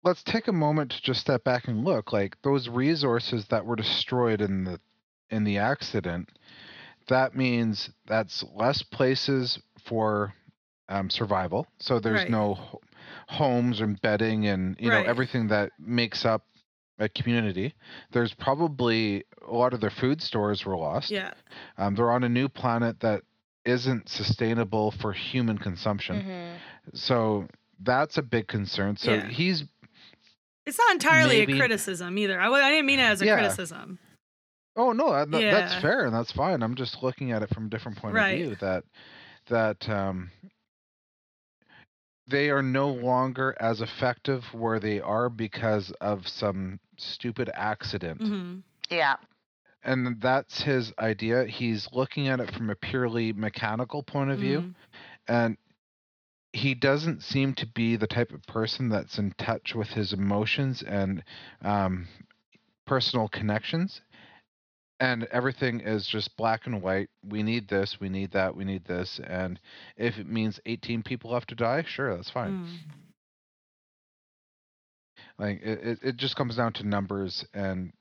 Let's take a moment to just step back and look. Like those resources that were destroyed in the in the accident, that means that's less places for um, survival. So there's Right. no homes and bedding and you Right. know everything that makes up a community. There's probably a lot of their food stores were lost. Yeah. Um, they're on a new planet that isn't sustainable for human consumption. Mhm. So that's a big concern. So Yeah. he's It's not entirely Maybe- a criticism either. I didn't mean it as a Yeah. criticism. Oh no, uh, th- Yeah. that's fair and that's fine. I'm just looking at it from a different point Right. of view that that um they are no longer as effective where they are because of some stupid accident. hmm Yeah. And that's his idea. He's looking at it from a purely mechanical point of view. Mhm. and he doesn't seem to be the type of person that's in touch with his emotions and um, personal connections and everything is just black and white we need this we need that we need this and if it means 18 people have to die sure that's fine Mm. like it, it, it just comes down to numbers and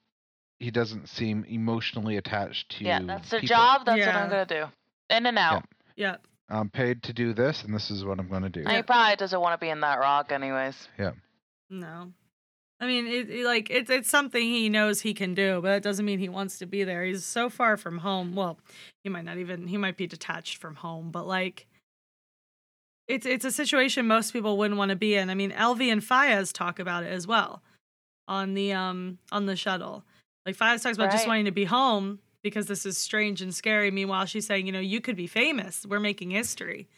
he doesn't seem emotionally attached to Yeah. That's their people. job. That's what I'm gonna do. In and out. Yeah. i'm paid to do this and this is what i'm going to do And he probably doesn't want to be in that rock, anyways. Yeah. No. I mean, it, it- like it's it's something he knows he can do, but that doesn't mean he wants to be there. He's so far from home. Well, he might not even he might be detached from home, but like it's it's a situation most people wouldn't want to be in. I mean, Elvie and Fayez talk about it as well on the um on the shuttle. Like Fayez talks about just wanting to be home because this is strange and scary. Meanwhile, she's saying, you know, you could be famous. We're making history.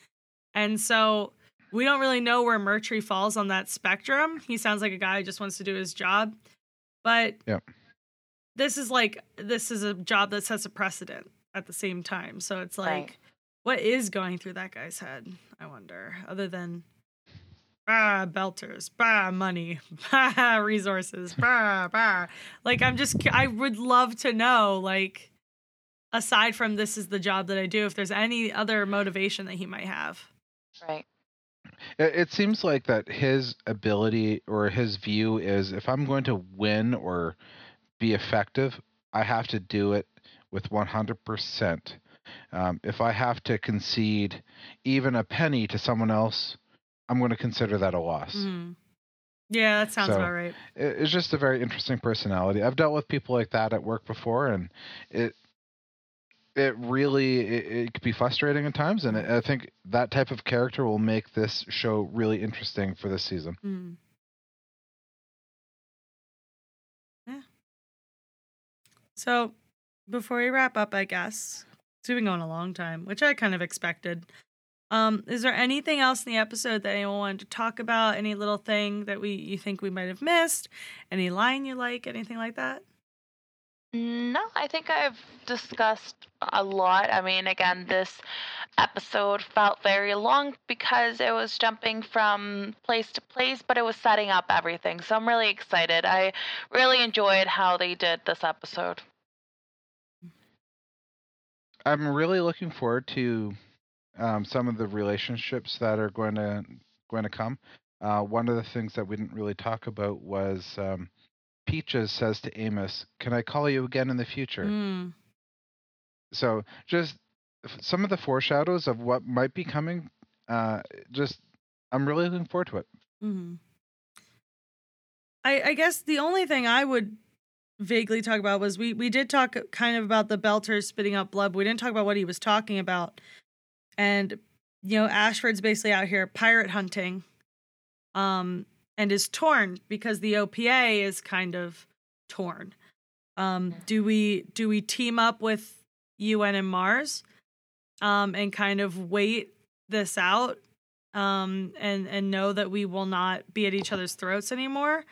And so we don't really know where Murtry falls on that spectrum. He sounds like a guy who just wants to do his job. But Yep. this is like this is a job that sets a precedent at the same time. So it's like Right. what is going through that guy's head? I wonder. Other than bah belters, bah money, bah resources, bah bah. Like I'm just I would love to know like aside from this is the job that I do if there's any other motivation that he might have. Right. It, it seems like that his ability or his view is if I'm going to win or be effective, I have to do it with 100%. Um, if I have to concede even a penny to someone else, I'm going to consider that a loss. Mhm. Yeah, that sounds So- about right. It, it's just a very interesting personality. I've dealt with people like that at work before, and it it really it, it could be frustrating at times. And I think that type of character will make this show really interesting for this season. Mm. Yeah. So, before we wrap up, I guess, we've been going a long time, which I kind of expected. Um, is there anything else in the episode that anyone wanted to talk about? Any little thing that we you think we might have missed? Any line you like? Anything like that? No, I think I've discussed a lot. I mean, again, this episode felt very long because it was jumping from place to place, but it was setting up everything. So I'm really excited. I really enjoyed how they did this episode. I'm really looking forward to um, some of the relationships that are going to going to come. Uh, one of the things that we didn't really talk about was um, Peaches says to Amos, "Can I call you again in the future?" Mm. So just some of the foreshadows of what might be coming. Uh, just I'm really looking forward to it. hmm I, I guess the only thing I would vaguely talk about was we we did talk kind of about the belter spitting out blood. But we didn't talk about what he was talking about, and you know Ashford's basically out here pirate hunting, um, and is torn because the OPA is kind of torn. Um, do we do we team up with UN and Mars, um, and kind of wait this out um and and know that we will not be at each other's throats anymore?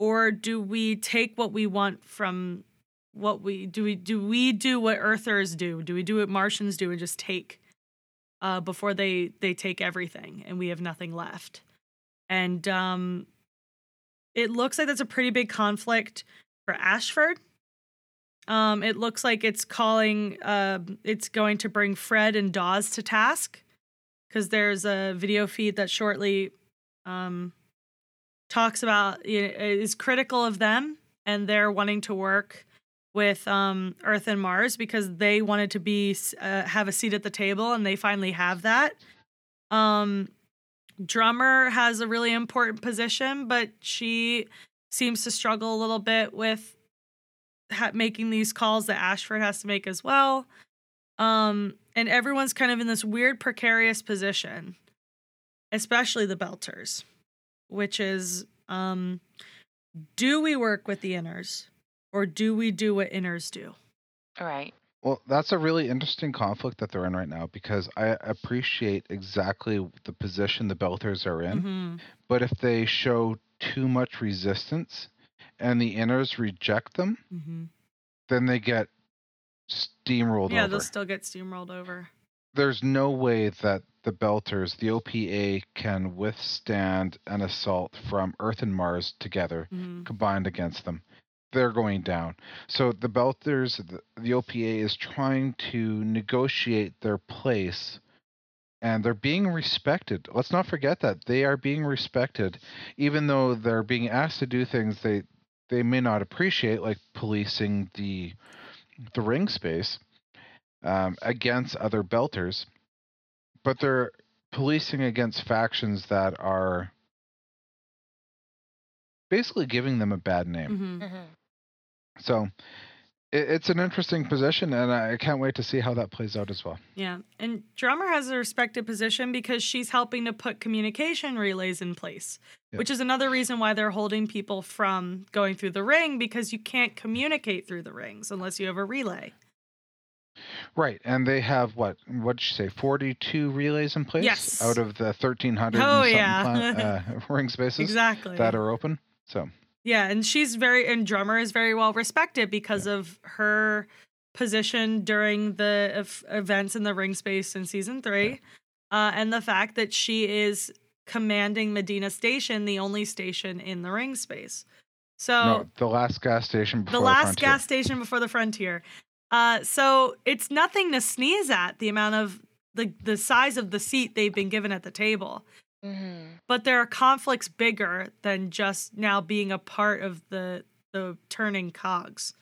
Or do we take what we want from what we do we do we do what earthers do? Do we do what martians do and just take uh before they they take everything and we have nothing left and um it looks like that's a pretty big conflict for ashford um it looks like it's calling uh it's going to bring fred and dawes to task because there's a video feed that shortly um, talks about is critical of them and they're wanting to work with um, Earth and Mars because they wanted to be uh, have a seat at the table and they finally have that. Um, Drummer has a really important position, but she seems to struggle a little bit with ha- making these calls that Ashford has to make as well. Um, and everyone's kind of in this weird precarious position, especially the Belters, which is um, do we work with the inners or do we do what inners do? Right. Well, that's a really interesting conflict that they're in right now because I appreciate exactly the position the Belters are in. Mhm. But if they show too much resistance and the inners reject them, Mhm. then they get steamrolled over. Yeah, over. they'll still get steamrolled over. There's no way that the Belters, the OPA, can withstand an assault from Earth and Mars together, Mhm. combined against them. They're going down. So the Belters, the, the OPA, is trying to negotiate their place, and they're being respected. Let's not forget that they are being respected, even though they're being asked to do things they they may not appreciate, like policing the the ring space um, against other Belters, but they're policing against factions that are basically giving them a bad name. Mhm. hmm So it, it's an interesting position, and I can't wait to see how that plays out as well. Yeah. And drummer has a respected position because she's helping to put communication relays in place, Yep. which is another reason why they're holding people from going through the ring because you can't communicate through the rings unless you have a relay. Right, and they have what? What did you say? Forty-two relays in place Yes. out of the thirteen hundred Oh, yeah. uh, ring spaces Exactly. that are open. So Yeah, and she's very and drummer is very well respected because of her position during the ev- events in the ring space in season three, uh, and the fact that she is commanding Medina Station, the only station in the ring space. So no, the last gas station before the last Frontier. gas station before the frontier. Uh, so it's nothing to sneeze at the amount of the the size of the seat they've been given at the table Mm-hmm. but there are conflicts bigger than just now being a part of the the turning cogs.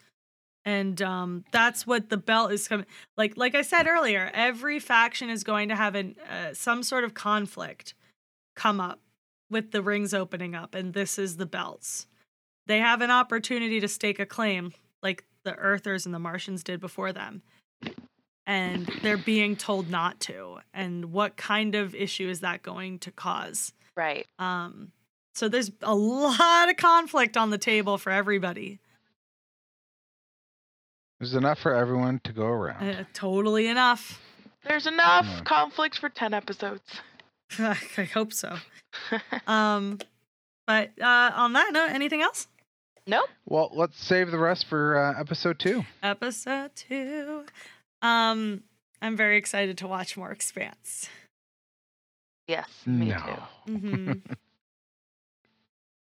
And um that's what the belt is coming like like i said earlier every faction is going to have an uh, some sort of conflict come up with the rings opening up and this is the belts. They have an opportunity to stake a claim like the earthers and the martians did before them and they're being told not to and what kind of issue is that going to cause Right. um so there's a lot of conflict on the table for everybody There's enough for everyone to go around. uh, totally enough There's enough Yeah. conflict for 10 episodes. i hope so um but uh on that note anything else nope. Well, let's save the rest for uh, episode two. episode two um i'm very excited to watch more expanse Yes, me no. too. hmm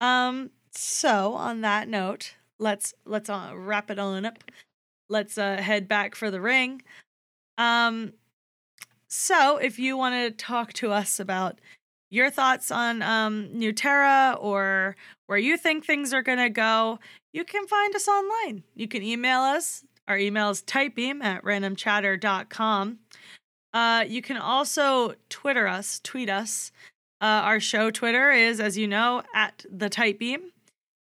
um. So on that note, let's let's uh, wrap it on up. Let's uh, head back for the ring. Um. So if you want to talk to us about your thoughts on um New Terra or where you think things are gonna go, you can find us online. You can email us. Our email is tightbeam at randomchatter.com. Uh, you can also Twitter us, tweet us. Uh, our show Twitter is, as you know, at the Tightbeam.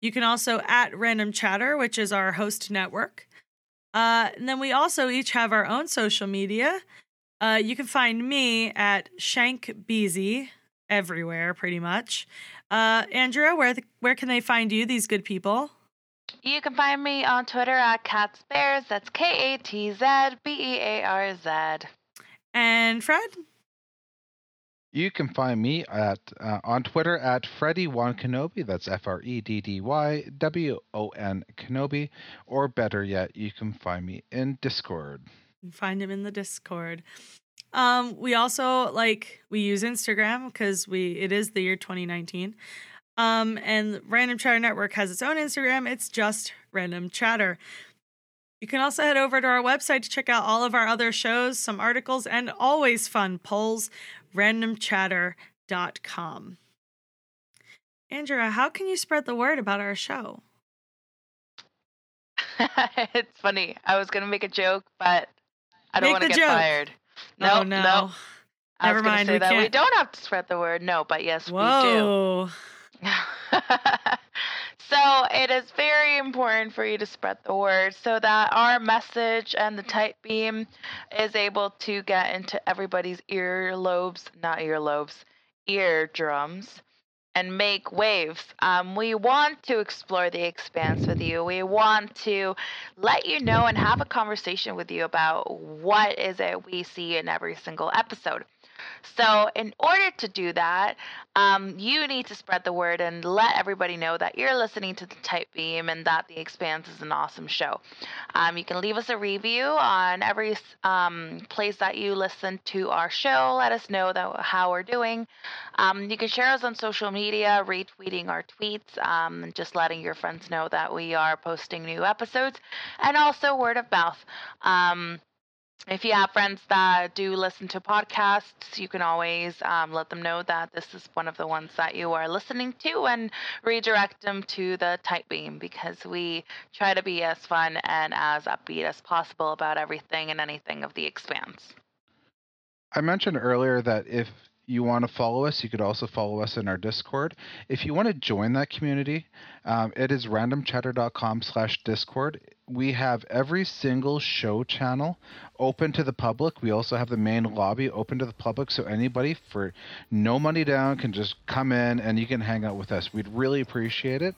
You can also at Random Chatter, which is our host network. Uh, and then we also each have our own social media. Uh, you can find me at Shank Beezy everywhere, pretty much. Uh, Andrea, where where can they find you? These good people. You can find me on Twitter at Cats Bears. That's K A T Z B E A R Z. And Fred. You can find me at uh, on Twitter at Freddy Won Kenobi. That's F R E D D Y W O N Kenobi. Or better yet, you can find me in Discord. You find him in the Discord. Um, we also like we use Instagram because we it is the year 2019. Um, and Random Chatter Network has its own Instagram. It's just Random Chatter. You can also head over to our website to check out all of our other shows, some articles, and always fun polls. Randomchatter.com. Andrea, how can you spread the word about our show? it's funny. I was gonna make a joke, but I don't want to get joke. fired. oh no! nope. I Never was mind, we that we don't have to spread the word. No, but yes, we do. So it is very important for you to spread the word so that our message and the Tight Beam is able to get into everybody's earlobes, not earlobes, eardrums. And make waves. Um, we want to explore the expanse with you. We want to let you know and have a conversation with you about what is it we see in every single episode. So, in order to do that, um, you need to spread the word and let everybody know that you're listening to the Tight Beam and that The Expanse is an awesome show. Um, you can leave us a review on every um, place that you listen to our show. Let us know that how we're doing. Um, you can share us on social media, retweeting our tweets, um, and just letting your friends know that we are posting new episodes, and also word of mouth. If you have friends that do listen to podcasts, you can always um, let them know that this is one of the ones that you are listening to and redirect them to the Tight Beam because we try to be as fun and as upbeat as possible about everything and anything of the expanse. I mentioned earlier that if you want to follow us, you could also follow us in our Discord. If you want to join that community, um, it is randomchatter.com slash Discord. We have every single show channel open to the public. We also have the main lobby open to the public, so anybody for no money down can just come in and you can hang out with us. We'd really appreciate it.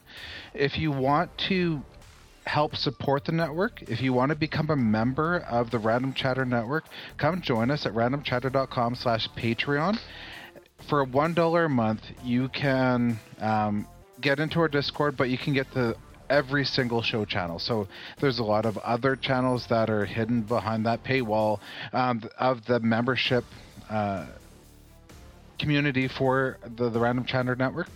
If you want to help support the network, if you want to become a member of the Random Chatter Network, come join us at randomchatter.com slash Patreon. For $1 a month, you can um, get into our Discord, but you can get the every single show channel. So there's a lot of other channels that are hidden behind that paywall um, of the membership uh, community for the, the Random Chatter Network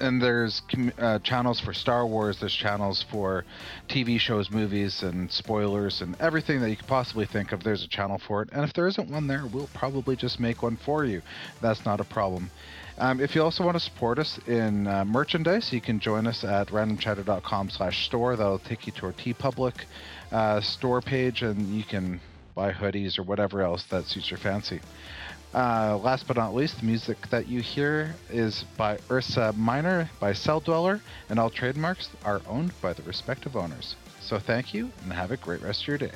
and there's uh, channels for Star Wars. There's channels for TV shows, movies, and spoilers, and everything that you could possibly think of. There's a channel for it. And if there isn't one there, we'll probably just make one for you. That's not a problem. Um, if you also want to support us in uh, merchandise, you can join us at randomchatter.com slash store. That'll take you to our TeePublic uh, store page, and you can buy hoodies or whatever else that suits your fancy. Uh, last but not least, the music that you hear is by Ursa Minor by Celldweller, and all trademarks are owned by the respective owners. So thank you, and have a great rest of your day.